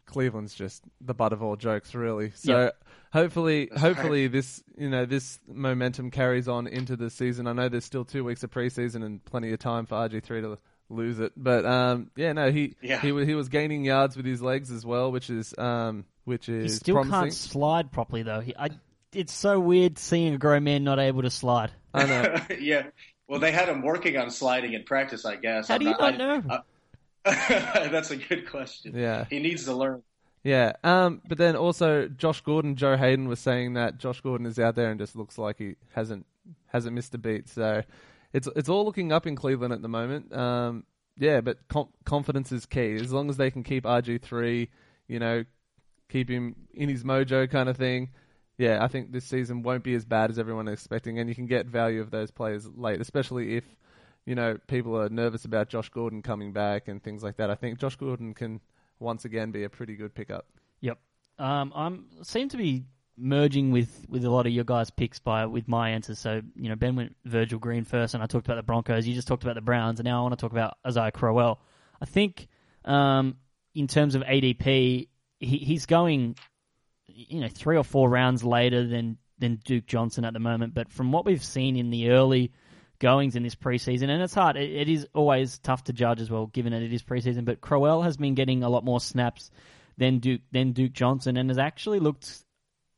Cleveland's just the butt of all jokes really. So Yeah. hopefully hopefully this you know this momentum carries on into the season. I know there's still two weeks of preseason and plenty of time for RG three to lose it. But um yeah no he Yeah. he he was gaining yards with his legs as well, which is um which is He still promising. can't slide properly though. He, I, it's so weird seeing a grown man not able to slide. I know. yeah. Well, they had him working on sliding in practice, I guess. How I'm do you not I- know? I- that's a good question. Yeah. He needs to learn. Yeah, um, but then also Josh Gordon, Joe Haden was saying that Josh Gordon is out there and just looks like he hasn't hasn't missed a beat. So it's it's all looking up in Cleveland at the moment. Um, yeah, but com- confidence is key. As long as they can keep RG three, you know, keep him in his mojo kind of thing. Yeah, I think this season won't be as bad as everyone is expecting, and you can get value of those players late, especially if you know people are nervous about Josh Gordon coming back and things like that. I think Josh Gordon can once again be a pretty good pickup. Yep. Um, I'm seem to be merging with, with a lot of your guys' picks by with my answers. So you know, Ben went Virgil Green first, and I talked about the Broncos. You just talked about the Browns, and now I want to talk about Isaiah Crowell. I think um, in terms of ADP, he, he's going you know three or four rounds later than than Duke Johnson at the moment. But from what we've seen in the early goings in this preseason, and it's hard. It, it is always tough to judge as well, given that it is preseason. But Crowell has been getting a lot more snaps than Duke than Duke Johnson, and has actually looked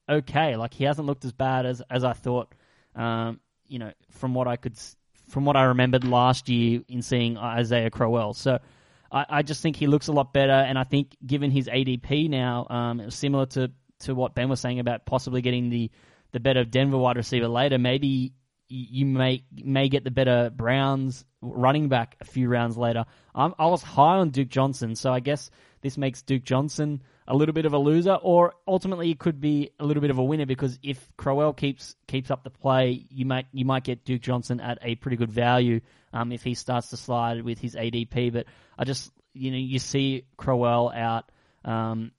okay. Like he hasn't looked as bad as as I thought. Um, you know, from what I could, from what I remembered last year in seeing Isaiah Crowell. So. I, I just think he looks a lot better, and I think given his ADP now, um, it was similar to, to what Ben was saying about possibly getting the, the better Denver wide receiver later. Maybe you may may get the better Browns running back a few rounds later. I'm, I was high on Duke Johnson, so I guess this makes Duke Johnson a little bit of a loser, or ultimately it could be a little bit of a winner because if Crowell keeps keeps up the play, you might you might get Duke Johnson at a pretty good value um, if he starts to slide with his ADP. But I just you know you see Crowell out. Um,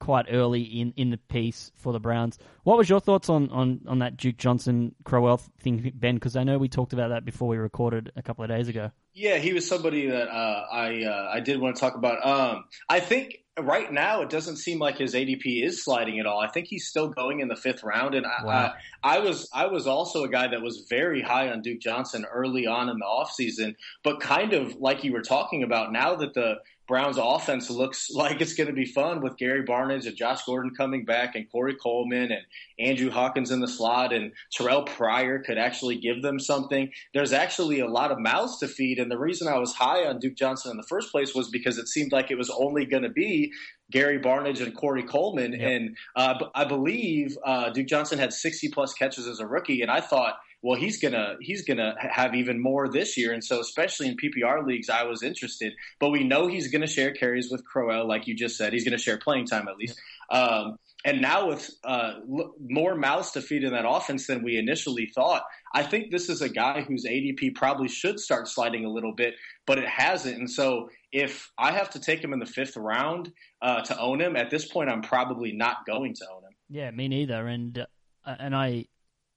quite early in, in the piece for the Browns. What was your thoughts on, on, on that Duke Johnson Crowell thing, Ben? Because I know we talked about that before we recorded a couple of days ago. Yeah, he was somebody that uh, I uh, I did want to talk about. Um, I think right now it doesn't seem like his ADP is sliding at all. I think he's still going in the fifth round, and I, Wow. I, I was I was also a guy that was very high on Duke Johnson early on in the offseason, but kind of like you were talking about now that the Browns offense looks like it's going to be fun with Gary Barnidge and Josh Gordon coming back and Corey Coleman and Andrew Hawkins in the slot and Terrell Pryor could actually give them something. There's actually a lot of mouths to feed. And the reason I was high on Duke Johnson in the first place was because it seemed like it was only going to be Gary Barnidge and Corey Coleman. Yep. And uh, I believe uh, Duke Johnson had 60 plus catches as a rookie. And I thought, well, he's gonna he's gonna have even more this year, and so especially in PPR leagues, I was interested. But we know he's gonna share carries with Crowell, like you just said. He's gonna share playing time at least. Um, and now with uh, more mouths to feed in that offense than we initially thought, I think this is a guy whose ADP probably should start sliding a little bit, but it hasn't. And so if I have to take him in the fifth round uh, to own him, at this point, I'm probably not going to own him. Yeah, me neither. And uh, and I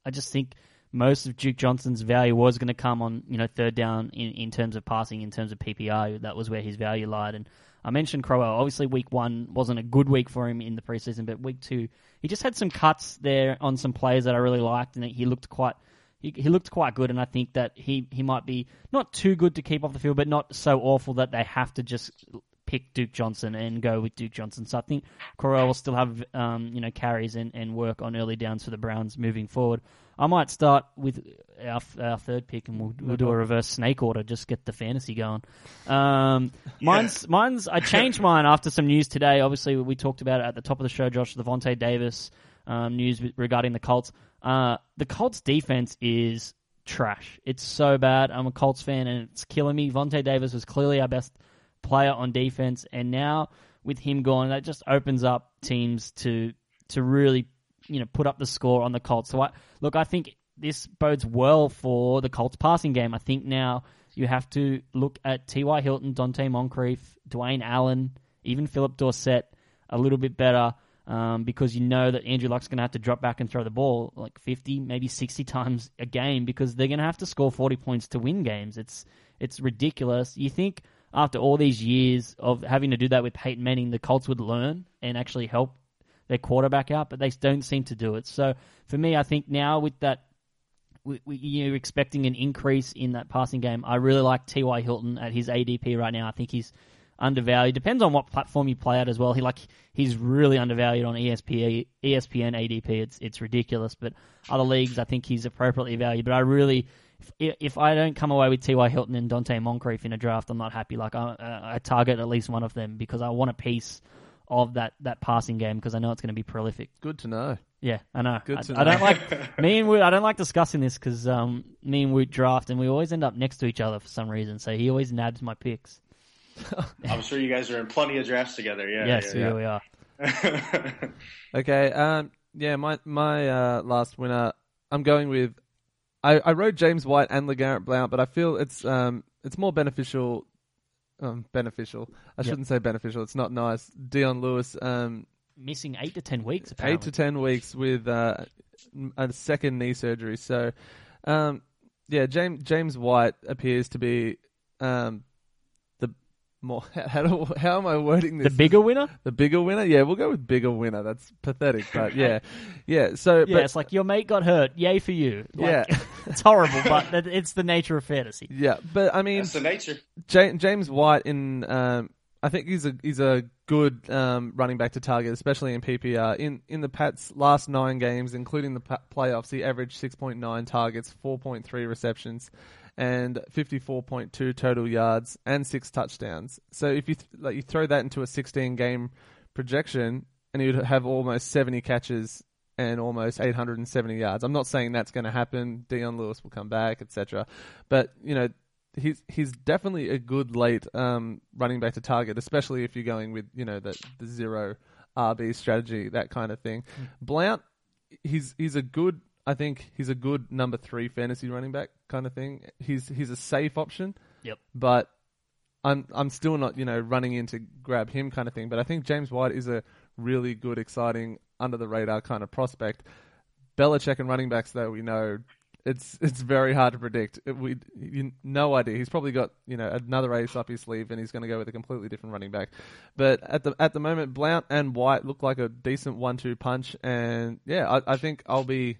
I just think most of Duke Johnson's value was going to come on you know third down in, in terms of passing, in terms of PPR. That was where his value lied. And I mentioned Crowell. Obviously, week one wasn't a good week for him in the preseason, but week two he just had some cuts there on some players that I really liked, and he looked quite. He, he looked quite good, and I think that he, he might be not too good to keep off the field, but not so awful that they have to just pick Duke Johnson and go with Duke Johnson. So I think Crowell will still have um, you know carries and, and work on early downs for the Browns moving forward. I might start with our, our third pick, and we'll, we'll do a reverse snake order, just get the fantasy going. Um, mine's mine's I changed mine after some news today. Obviously, we talked about it at the top of the show, Josh, the Vontae Davis um, news regarding the Colts. Uh, the Colts defense is trash. It's so bad. I'm a Colts fan, and it's killing me. Vontae Davis was clearly our best player on defense, and now with him gone, that just opens up teams to to really you know put up the score on the Colts. So I, look, I think this bodes well for the Colts passing game. I think now you have to look at T.Y. Hilton, Donte Moncrief, Dwayne Allen, even Phillip Dorsett a little bit better um, because you know that Andrew Luck's going to have to drop back and throw the ball like 50, maybe 60 times a game because they're going to have to score 40 points to win games. It's it's ridiculous. You think after all these years of having to do that with Peyton Manning, the Colts would learn and actually help their quarterback out, but they don't seem to do it. So for me, I think now with that, we, we, you're expecting an increase in that passing game. I really like T.Y. Hilton at his ADP right now. I think he's undervalued. Depends on what platform you play at as well. He like he's really undervalued on ESPN, ESPN ADP. It's it's ridiculous. But other leagues, I think he's appropriately valued. But I really, if, if I don't come away with T.Y. Hilton and Donte Moncrief in a draft, I'm not happy. Like I, I target at least one of them because I want a piece of that that passing game because I know it's going to be prolific. Good to know. Yeah, I know. Good I, to I don't like me and Woot. I don't like discussing this because um, me and Woot draft and we always end up next to each other for some reason. So he always nabs my picks. I'm sure you guys are in plenty of drafts together. Yeah. yes, yeah, we, we are. Okay. Um. Yeah. My my uh, last winner. I'm going with. I, I wrote James White and LeGarrette Blount, but I feel it's um it's more beneficial. Um, beneficial. I Yep. shouldn't say beneficial. It's not nice. Dion Lewis. Um, Missing eight to ten weeks. eight to ten weeks with uh, a second knee surgery. So, um, yeah, James James White appears to be um, more how do, how am I wording this? the this? bigger winner. the bigger winner. Yeah, we'll go with bigger winner. That's pathetic, but yeah, yeah. So, Yeah, but, it's like your mate got hurt. Yay for you. Like, Yeah. it's horrible, but it's the nature of fantasy. yeah, but I mean, That's the nature. Ja- James White in um, I think he's a he's a good um, running back to target, especially in PPR. In in the Pats' last nine games, including the pa- playoffs, he averaged six point nine targets, four point three receptions, and fifty four point two total yards and six touchdowns. So if you th- like you throw that into a sixteen game projection, and you'd have almost seventy catches and almost 870 yards. I'm not saying that's going to happen. Dion Lewis will come back, etc. But you know, he's he's definitely a good late um, running back to target, especially if you're going with you know the the zero RB strategy, that kind of thing. Blount, he's he's a good. I think he's a good number three fantasy running back kind of thing. He's he's a safe option. Yep. But I'm I'm still not you know running in to grab him kind of thing. But I think James White is a really good, exciting, under the radar kind of prospect. Belichick and running backs, though we know, it's it's very hard to predict. It, we you, no idea. He's probably got you know another ace up his sleeve, and he's going to go with a completely different running back. But at the at the moment, Blount and White look like a decent one-two punch, and yeah, I, I think I'll be.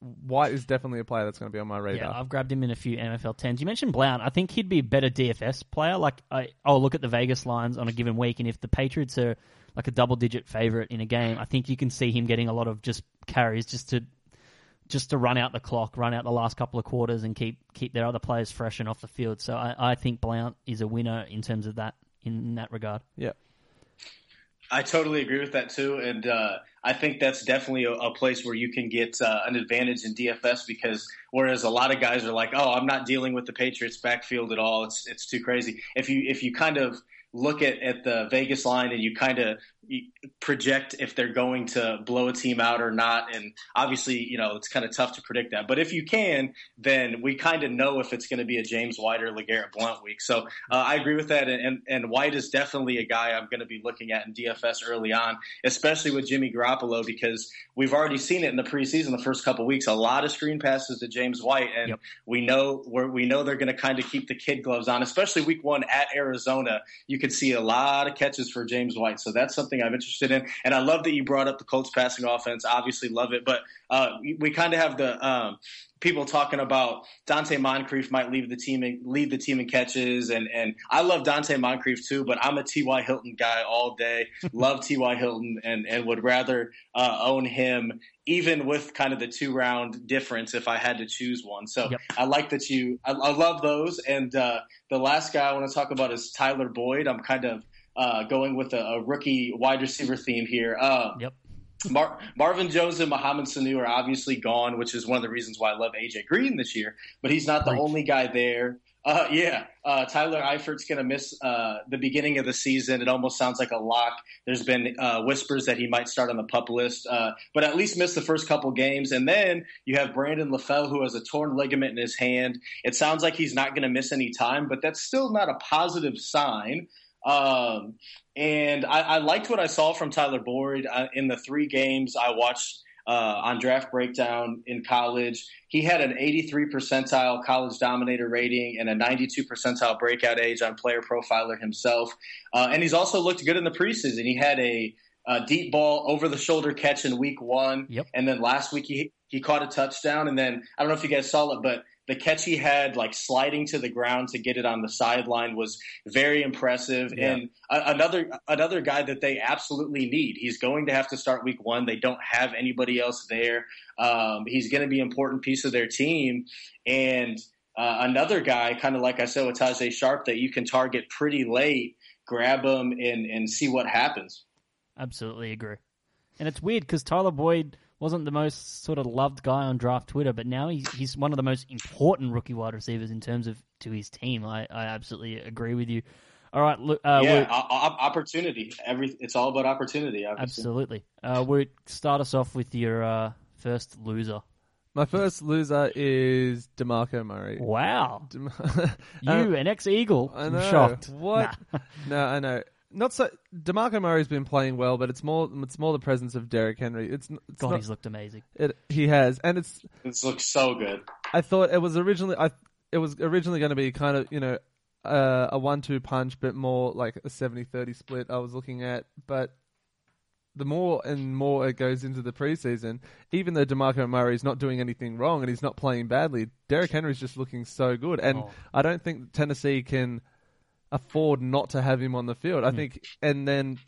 White is definitely a player that's going to be on my radar. Yeah, I've grabbed him in a few MFL tens. You mentioned Blount. I think he'd be a better DFS player. Like, I, I'll look at the Vegas lines on a given week, and if the Patriots are like a double-digit favorite in a game, I think you can see him getting a lot of just carries just to just to run out the clock, run out the last couple of quarters, and keep keep their other players fresh and off the field. So I, I think Blount is a winner in terms of that in that regard. yeah. I totally agree with that too, and uh, I think that's definitely a, a place where you can get uh, an advantage in DFS because whereas a lot of guys are like, "Oh, I'm not dealing with the Patriots backfield at all; it's it's too crazy." If you if you kind of look at, at the Vegas line and you kind of project if they're going to blow a team out or not. And obviously, you know, it's kind of tough to predict that. But if you can, then we kind of know if it's going to be a James White or LeGarrette Blount week. So uh, I agree with that. And, and, White is definitely a guy I'm going to be looking at in DFS early on, especially with Jimmy Garoppolo, because we've already seen it in the preseason, the first couple weeks, a lot of screen passes to James White. And Yep. we know where we know they're going to kind of keep the kid gloves on, especially week one at Arizona. You could see a lot of catches for James White. So that's something I'm interested in. And I love that you brought up the Colts passing offense. Obviously, love it. But uh, we, kind of have the um, people talking about Donte Moncrief might leave the team in, lead the team in catches, and and I love Donte Moncrief too. But I'm a T.Y. Hilton guy all day. love T.Y. Hilton, and and would rather uh, own him even with kind of the two round difference if I had to choose one. So Yep. I like that you. I, I love those. And uh, the last guy I want to talk about is Tyler Boyd. I'm kind of uh, going with a, a rookie wide receiver theme here. Uh, Yep. Mar- Marvin Jones and Mohamed Sanu are obviously gone, which is one of the reasons why I love AJ Green this year. But he's not the Preach. only guy there. Uh, yeah, uh, Tyler Eifert's going to miss uh, the beginning of the season. It almost sounds like a lock. There's been uh, whispers that he might start on the pup list, uh, but at least miss the first couple games. And then you have Brandon LaFell, who has a torn ligament in his hand. It sounds like he's not going to miss any time, but that's still not a positive sign. Um, and I, I liked what I saw from Tyler Boyd in the three games I watched uh, on Draft Breakdown in college. He had an 83 percentile college dominator rating and a 92 percentile breakout age on Player Profiler himself. Uh, and he's also looked good in the preseason. He had a, a deep ball over the shoulder catch in week one. Yep. And then last week he, he caught a touchdown. And then I don't know if you guys saw it, but the catch he had, like sliding to the ground to get it on the sideline, was very impressive. Yeah. And a, another another guy that they absolutely need. He's going to have to start week one. They don't have anybody else there. Um, he's going to be an important piece of their team. And uh, another guy, kind of like I said with Tajaé Sharpe, that you can target pretty late, grab him and and see what happens. Absolutely agree. And it's weird because Tyler Boyd wasn't the most sort of loved guy on draft Twitter, but now he's he's one of the most important rookie wide receivers in terms of to his team. I, I absolutely agree with you. All right, look, uh, yeah, o- o- opportunity. Every it's all about opportunity. Obviously. absolutely. Uh, we start us off with your uh, first loser. My first loser is Demarco Murray. Wow, Dem- you Uh, an ex Eagle? I I'm shocked. What? Nah. no, I know. Not so. Demarco Murray's been playing well, but it's more. It's more the presence of Derrick Henry. It's, it's God, not. he's looked amazing. It, he has, and it's. This looks so good. I thought it was originally. I. It was originally going to be kind of you know, uh, a one-two punch, but more like a 70-30 split. I was looking at, but the more and more it goes into the preseason, even though Demarco Murray is not doing anything wrong and he's not playing badly, Derrick Henry's just looking so good, and Oh. I don't think Tennessee can afford not to have him on the field. I Hmm. think, and then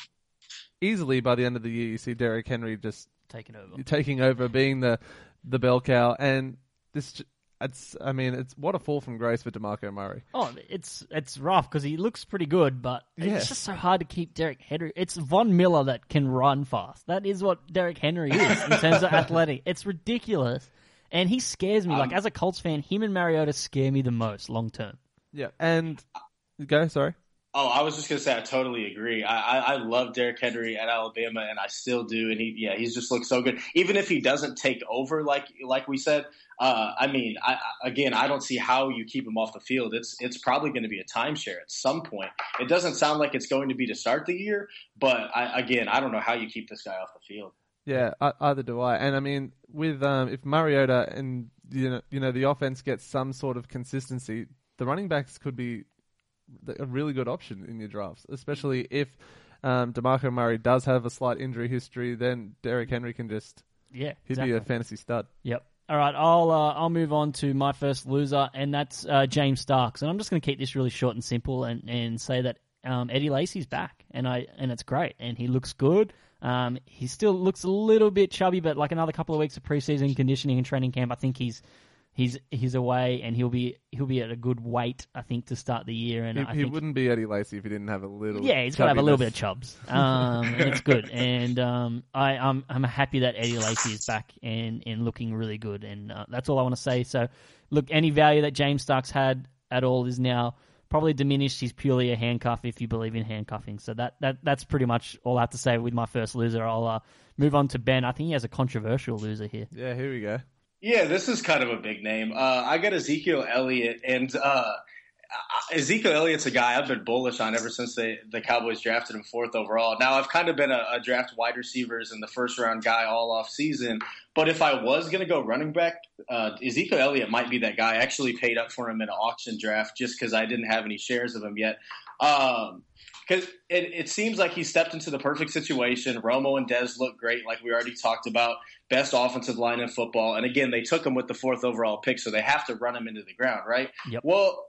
easily by the end of the year, you see Derrick Henry just Taken over. taking over, being the the bell cow, and this. It's, I mean, it's what a fall from grace for Demarco Murray. Oh, it's it's rough because he looks pretty good, but Yeah. it's just so hard to keep Derrick Henry. It's Von Miller that can run fast. That is what Derrick Henry is in terms of athletic. It's ridiculous, and he scares me. like Um, as a Colts fan, him and Mariota scare me the most long term. Yeah, and go. Sorry. Oh, I was just gonna say I totally agree. I, I, I love Derrick Henry at Alabama, and I still do. And he, yeah, he's just looked so good. Even if he doesn't take over, like like we said, uh, I mean, I, again, I don't see how you keep him off the field. It's it's probably going to be a timeshare at some point. It doesn't sound like it's going to be to start the year, but I, again, I don't know how you keep this guy off the field. Yeah, I, either do I. And I mean, with um, if Mariota and you know, you know, the offense gets some sort of consistency, the running backs could be a really good option in your drafts, especially if um, Demarco Murray does have a slight injury history. Then Derrick Henry can just Yeah, he'd exactly. be a fantasy stud. Yep. All right, I'll uh, I'll move on to my first loser, and that's uh, James Starks. And I'm just going to keep this really short and simple, and, and say that um, Eddie Lacy's back, and I and it's great, and he looks good. Um, he still looks a little bit chubby, but like another couple of weeks of preseason conditioning and training camp, I think he's he's he's away, and he'll be he'll be at a good weight, I think, to start the year. And He, I he think wouldn't be Eddie Lacy if he didn't have a little. yeah, he's got to have a little bit of chubs. Um, and it's good. And um, I, I'm I'm happy that Eddie Lacy is back and, and looking really good. And uh, that's all I want to say. So, look, any value that James Starks had at all is now probably diminished. He's purely a handcuff if you believe in handcuffing. So that, that that's pretty much all I have to say with my first loser. I'll uh, move on to Ben. I think he has a controversial loser here. Yeah, here we go. Yeah, this is kind of a big name. Uh, I got Ezekiel Elliott, and uh, Ezekiel Elliott's a guy I've been bullish on ever since they, the Cowboys drafted him fourth overall. Now, I've kind of been a, a draft wide receivers and the first round guy all off season, but if I was going to go running back, uh, Ezekiel Elliott might be that guy. I actually paid up for him in an auction draft just because I didn't have any shares of him yet. Um, because it, it seems like he stepped into the perfect situation. Romo and Dez look great, like we already talked about. Best offensive line in football. And again, they took him with the fourth overall pick, so they have to run him into the ground, right? Yep. Well,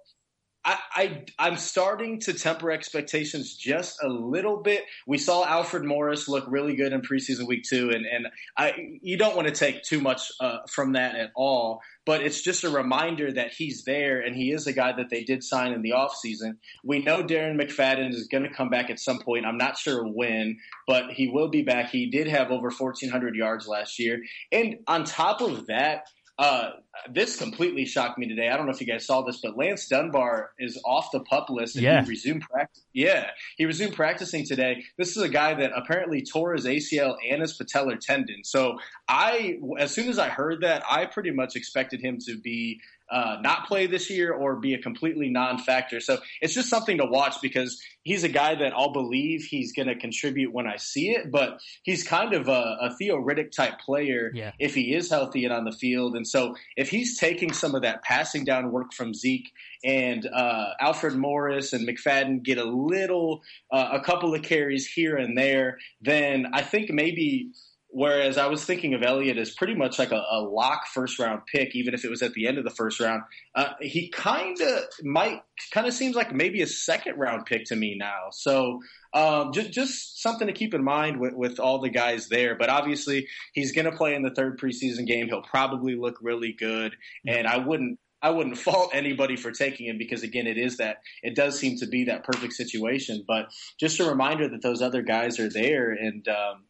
I, I I'm starting to temper expectations just a little bit. We saw Alfred Morris look really good in preseason week two, and and I you don't want to take too much uh, from that at all. But it's just a reminder that he's there, and he is a guy that they did sign in the offseason. We know Darren McFadden is going to come back at some point. I'm not sure when, but he will be back. He did have over 1,400 yards last year, and on top of that. Uh, this completely shocked me today. I don't know if you guys saw this, but Lance Dunbar is off the pup list and Yeah. he resumed practice. Yeah, he resumed practicing today. This is a guy that apparently tore his ACL and his patellar tendon. So I, as soon as I heard that, I pretty much expected him to be uh, not play this year or be a completely non-factor. So it's just something to watch because he's a guy that I'll believe he's going to contribute when I see it, but he's kind of a, a Theo Riddick type player Yeah. if he is healthy and on the field. And so if he's taking some of that passing down work from Zeke and uh, Alfred Morris and McFadden get a little, uh, a couple of carries here and there, then I think maybe. Whereas I was thinking of Elliott as pretty much like a, a lock first round pick, even if it was at the end of the first round. Uh, he kind of might kind of seems like maybe a second round pick to me now. So um, just just something to keep in mind with, with all the guys there. But obviously, he's going to play in the third preseason game. He'll probably look really good, and I wouldn't. I wouldn't fault anybody for taking him because again, it is that it does seem to be that perfect situation. But just a reminder that those other guys are there and um,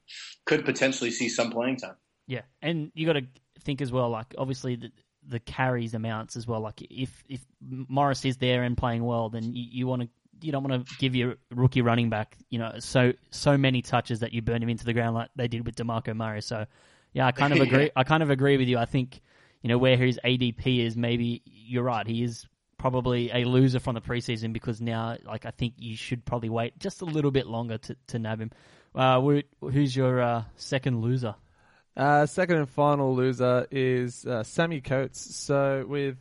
could potentially see some playing time. Yeah, and you got to think as well. Like obviously the the carries amounts as well. Like if if Morris is there and playing well, then you, you want to you don't want to give your rookie running back you know so so many touches that you burn him into the ground like they did with Demarco Murray. So yeah, I kind of agree. I kind of agree with you. I think you know where his ADP is. Maybe you're right. He is probably a loser from the preseason because now like I think you should probably wait just a little bit longer to to nab him. Uh, who's your uh, second loser? Uh, second and final loser is uh, Sammy Coates. So with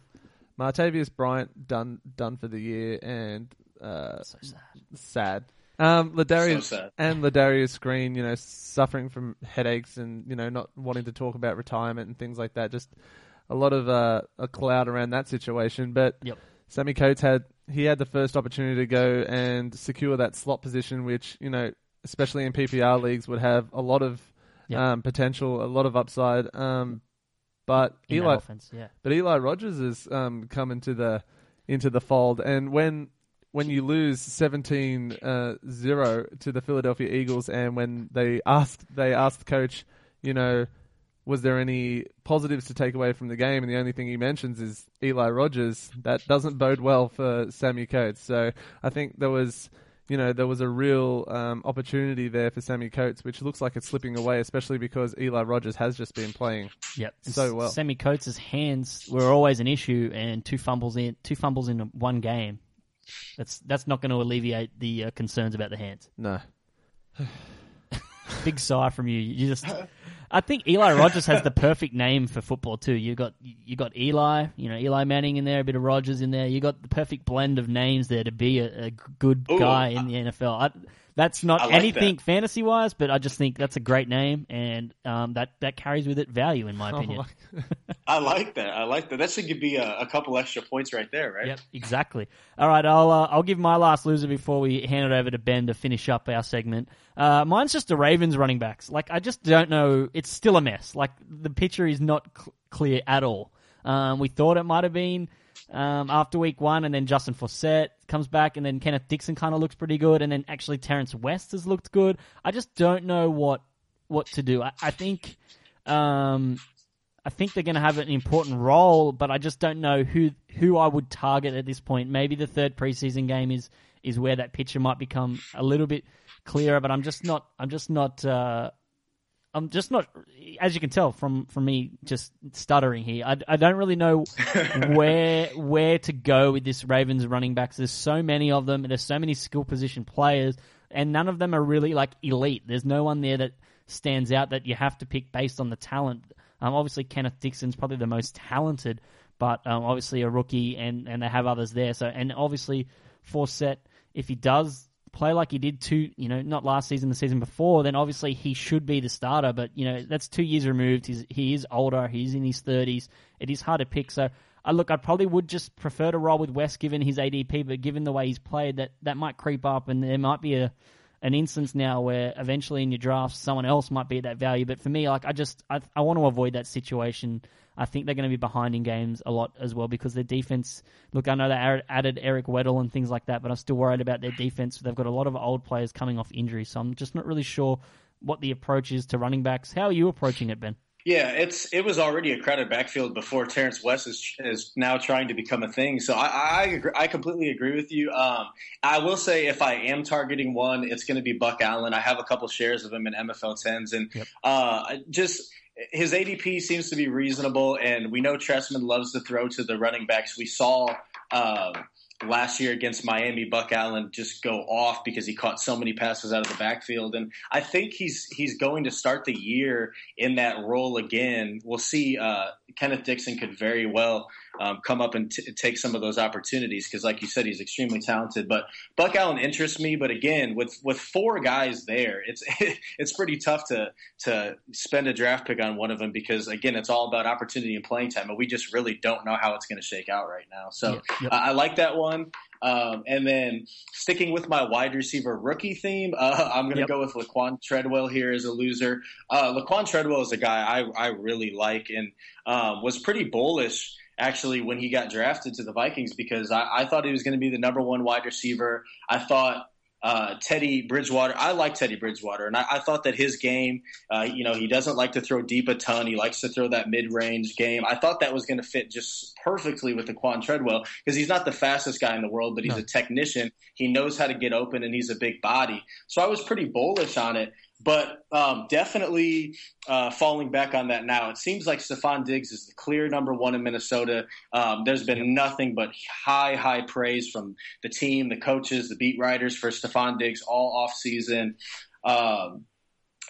Martavis Bryant done done for the year and uh, So sad. sad. Um, Ladarius So and Ladarius Green, you know, suffering from headaches and you know not wanting to talk about retirement and things like that. Just a lot of uh, a cloud around that situation. But Yep. Sammy Coates had he had the first opportunity to go and secure that slot position, which you know, especially in PPR leagues, would have a lot of Yep. um, potential, a lot of upside. Um, but in Eli, offense. Yeah, but Eli Rogers has um, come into the into the fold, and when when you lose 17-0 to the Philadelphia Eagles, and when they asked they asked the coach, you know, was there any positives to take away from the game, and the only thing he mentions is Eli Rogers. That doesn't bode well for Sammy Coates. So I think there was. You know, there was a real um, opportunity there for Sammy Coates, which looks like it's slipping away, especially because Eli Rogers has just been playing yep. So well. Sammy Coates' hands were always an issue, and two fumbles in two fumbles in one game. That's that's not going to alleviate the uh, concerns about the hands. no. Big sigh from you. You just I think Eli Rogers has the perfect name for football too. You got you got Eli, you know Eli Manning in there, a bit of Rogers in there. You got the perfect blend of names there to be a, a good Ooh, guy in the NFL. I, that's not like anything that. fantasy wise, but I just think that's a great name, and um, that that carries with it value in my Oh opinion. my- I like that. I like that. That should give me a, a couple extra points right there, right? Yep, exactly. All right, I'll uh, I'll give my last loser before we hand it over to Ben to finish up our segment. Uh, mine's just the Ravens running backs. Like I just don't know. It's still a mess. Like the picture is not cl- clear at all. Um, we thought it might have been um, after week one, and then Justin Forsett comes back, and then Kenneth Dixon kind of looks pretty good, and then actually Terrance West has looked good. I just don't know what what to do. I, I think. Um, I think they're going to have an important role, but I just don't know who who I would target at this point. Maybe the third preseason game is is where that picture might become a little bit clearer, but I'm just not. I'm just not. Uh, I'm just not. As you can tell from from me just stuttering here, I, I don't really know where where to go with this Ravens running backs. There's so many of them. and There's so many skill position players, and none of them are really like elite. There's no one there that stands out that you have to pick based on the talent. Um, obviously, Kenneth Dixon's probably the most talented, but um, obviously a rookie, and, and they have others there. So, and obviously, Forsett, if he does play like he did two, you know, not last season, the season before, then obviously he should be the starter. But you know, that's two years removed. He's he is older. He's in his thirties. It is hard to pick. So. I look, I probably would just prefer to roll with West given his ADP, but given the way he's played, that, that might creep up, and there might be a, an instance now where eventually in your drafts someone else might be at that value. But for me, like I just I, I want to avoid that situation. I think they're going to be behind in games a lot as well because their defense. Look, I know they added- Eric Weddle and things like that, but I'm still worried about their defense. They've got a lot of old players coming off injury, so I'm just not really sure what the approach is to running backs. How are you approaching it, Ben? Yeah, it's it was already a crowded backfield before Terrance West is is now trying to become a thing. So I I, agree, I completely agree with you. Um, I will say if I am targeting one, it's going to be Buck Allen. I have a couple shares of him in MFL tens, and uh, just his ADP seems to be reasonable. And we know Trestman loves to throw to the running backs. We saw. Um, last year against Miami, Buck Allen just go off because he caught so many passes out of the backfield, and I think he's he's going to start the year in that role again. We'll see. Uh, Kenneth Dixon could very well um, come up and t- take some of those opportunities because, like you said, he's extremely talented. But Buck Allen interests me. But again, with with four guys there, it's it's pretty tough to to spend a draft pick on one of them because again, it's all about opportunity and playing time, and we just really don't know how it's going to shake out right now. So yep. I, I like that one. Um, and then sticking with my wide receiver rookie theme, uh, I'm going to Yep. go with Laquan Treadwell here as a loser. Uh, Laquan Treadwell is a guy I, I really like and um, was pretty bullish actually when he got drafted to the Vikings because I, I thought he was going to be the number one wide receiver. I thought uh, Teddy Bridgewater. I like Teddy Bridgewater, and I, I thought that his game, uh, you know, he doesn't like to throw deep a ton. He likes to throw that mid-range game. I thought that was going to fit just perfectly with the Quan Treadwell because he's not the fastest guy in the world, but he's No. a technician. He knows how to get open, and he's a big body. So I was pretty bullish on it. But um, definitely uh, falling back on that now. It seems like Stefon Diggs is the clear number one in Minnesota. Um, there's been nothing but high, high praise from the team, the coaches, the beat writers for Stefon Diggs all off season. Um,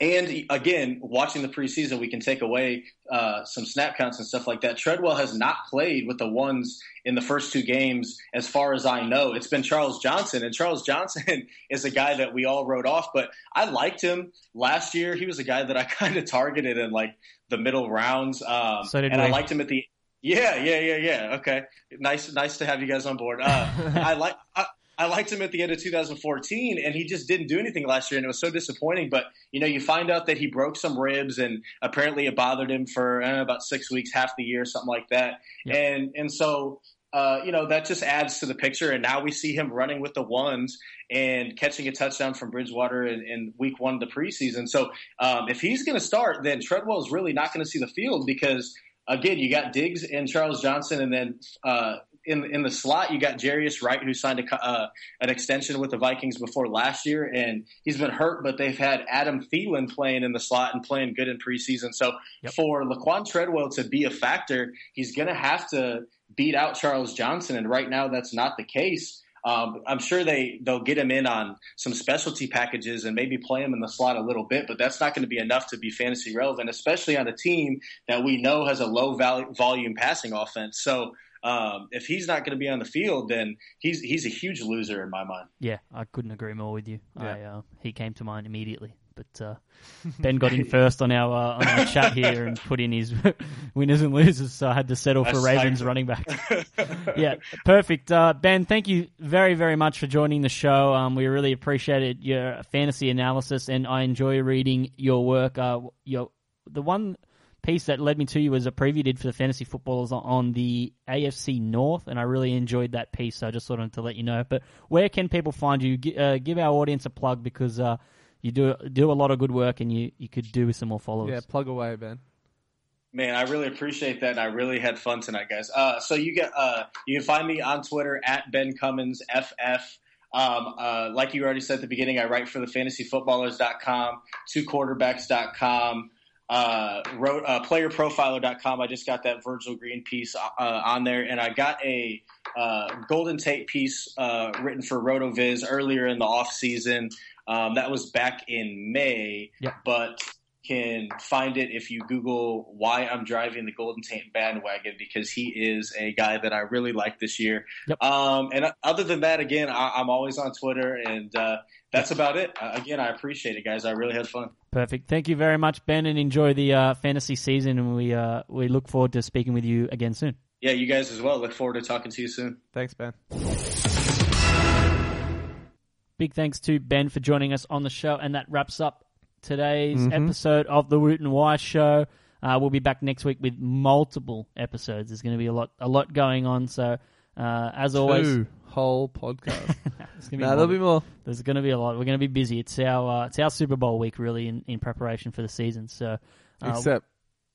and again, watching the preseason, we can take away uh, some snap counts and stuff like that. Treadwell has not played with the ones in the first two games, as far as I know. It's been Charles Johnson, and Charles Johnson is a guy that we all wrote off. But I liked him last year. He was a guy that I kind of targeted in like the middle rounds, um, So did and I liked him at the. Yeah, yeah, yeah, yeah. Okay, nice, nice to have you guys on board. Uh, I like. I, I liked him at the end of 2014, and he just didn't do anything last year, and it was so disappointing. But you know, you find out that he broke some ribs, and apparently it bothered him for I don't know, about six weeks, half the year, something like that. Yep. And and so uh, you know that just adds to the picture. And now we see him running with the ones and catching a touchdown from Bridgewater in, in week one of the preseason. So um, if he's going to start, then Treadwell is really not going to see the field because again, you got Diggs and Charles Johnson, and then uh, in in the slot you got Jarius Wright, who signed a, uh, an extension with the Vikings before last year, and he's been hurt, but they've had Adam Thielen playing in the slot and playing good in preseason. So Yep. for Laquan Treadwell to be a factor, he's going to have to beat out Charles Johnson, and right now that's not the case. Um, I'm sure they they'll get him in on some specialty packages and maybe play him in the slot a little bit, but that's not going to be enough to be fantasy relevant, especially on a team that we know has a low val- volume passing offense. So um, if he's not going to be on the field, then he's he's a huge loser in my mind. Yeah, I couldn't agree more with you. Yeah. I, uh, he came to mind immediately. But uh, Ben got in first on our uh, on our chat here and put in his winners and losers, so I had to settle for That's Ravens like- running back. yeah, perfect. Uh, ben, thank you very very much for joining the show. Um, we really appreciated your fantasy analysis, and I enjoy reading your work. Uh, your the one piece that led me to you was a preview did for the fantasy footballers on- on the AFC North, and I really enjoyed that piece. So I just wanted to let you know. But where can people find you? Gi- Uh, give our audience a plug because uh, you do do a lot of good work, and you, you could do with some more followers. Yeah, plug away, Ben. Man, I really appreciate that, and I really had fun tonight, guys. Uh, so you get uh, you can find me on Twitter at Ben Cummins FF. Um, uh, like you already said at the beginning, I write for the fantasyfootballers.com, twoquarterbacks.com, uh, wrote, uh, playerprofiler.com. I just got that Virgil Green piece uh, on there, and I got a uh, Golden Tate piece uh, written for RotoViz earlier in the off season. Um, that was back in May, Yep. but can find it if you Google why I'm driving the Golden Tate bandwagon because he is a guy that I really like this year. Yep. Um, and other than that, again, I, I'm always on Twitter, and uh, that's about it. Uh, again, I appreciate it, guys. I really had fun. Perfect. Thank you very much, Ben, and enjoy the uh, fantasy season. And we uh, we look forward to speaking with you again soon. Yeah, you guys as well. Look forward to talking to you soon. Thanks, Ben. Big thanks to Ben for joining us on the show, and that wraps up today's Mhm. episode of the Woot and Y Show. Uh, we'll be back next week with multiple episodes. There's going to be a lot, a lot going on. So, uh, as always, whole podcast. there's going to be no, there'll be more. There's going to be a lot. We're going to be busy. It's our uh, it's our Super Bowl week, really, in, in preparation for the season. So, uh, Except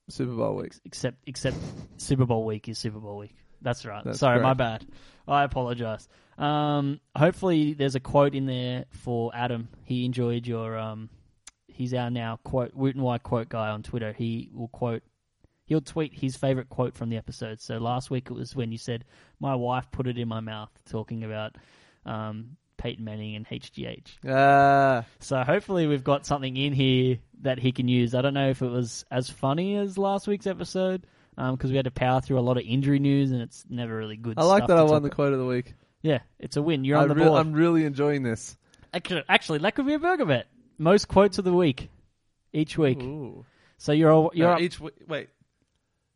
Super Bowl week. except except Super Bowl week is Super Bowl week. That's right. That's Sorry, my bad. I apologize. Um, hopefully, there's a quote in there for Adam. He enjoyed your. Um, he's our now quote Woot and White quote guy on Twitter. He will quote. He'll tweet his favorite quote from the episode. So last week it was when you said, "My wife put it in my mouth," talking about um, Peyton Manning and HGH. Ah, So hopefully we've got something in here that he can use. I don't know if it was as funny as last week's episode um because we had to power through a lot of injury news and it's never really good. I like that I won the quote of the week. Yeah, it's a win. You're I on the re- board. I'm really enjoying this. Actually, actually, that could be a burger bet. Most quotes of the week, each week. Ooh. So you're all, you're No, each. Wait.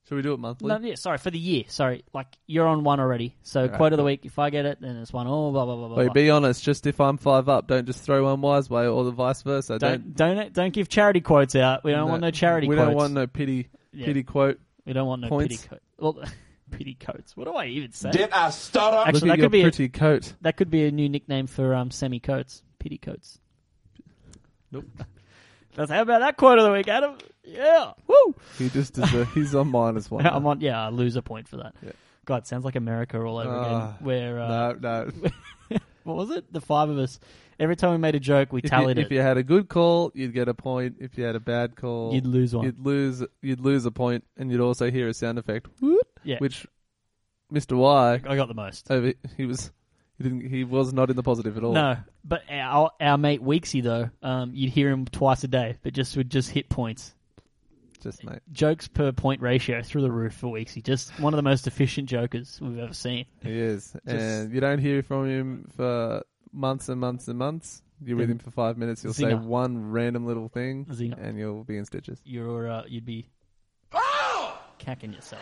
Should we do it monthly? no, yeah, sorry for the year. Sorry, like you're on one already. So Alright, quote of the cool. week. If I get it, then it's one. Oh, blah blah blah blah. Wait, blah. be honest. Just if I'm five up, don't just throw one wise way or the vice versa. Don't. don't don't don't give charity quotes out. We don't want no charity. We quotes. don't want no pity. Yeah. Pity quote. We don't want no Points. pity coat. Well, pity coats. What do I even say? Did I stutter? Actually, Look that your could be a, coat. that could be a new nickname for um, semi coats. Pity coats. Nope. That's how about that quote of the week, Adam? Yeah. Woo. He just deserves. he's on minus one. I'm on. Yeah, I lose a point for that. Yeah. God, sounds like America all over Ah, again. Where uh, no, no. what was it? The five of us. Every time we made a joke, we If you, tallied if it. you had a good call, you'd get a point. If you had a bad call, You'd lose one. You'd lose. You'd lose a point, and you'd also hear a sound effect, whoop, yeah, which Mr. Y, I got the most. over, he was. He didn't. He was not in the positive at all. No, but our our mate Weeksy though, um, you'd hear him twice a day, but just would just hit points. Just mate. Jokes per point ratio through the roof for Weeksy. Just one of the most efficient jokers we've ever seen. He is, and you don't hear from him for months and months and months. You're with him for five minutes. He'll say one random little thing, Zinger. and you'll be in stitches. You're uh, you'd be cacking yourself.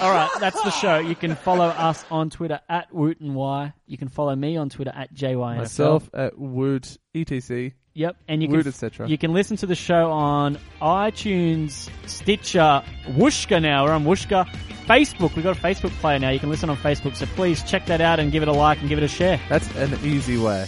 All right, that's the show. You can follow us on Twitter at Woot and Y. You can follow me on Twitter at JYNFL. Myself at Woot etc. Yep, and you can you can listen to the show on iTunes, Stitcher, Whooshkaa now. We're on Whooshkaa. Facebook, we've got a Facebook player now. You can listen on Facebook, so please check that out and give it a like and give it a share. That's an easy way.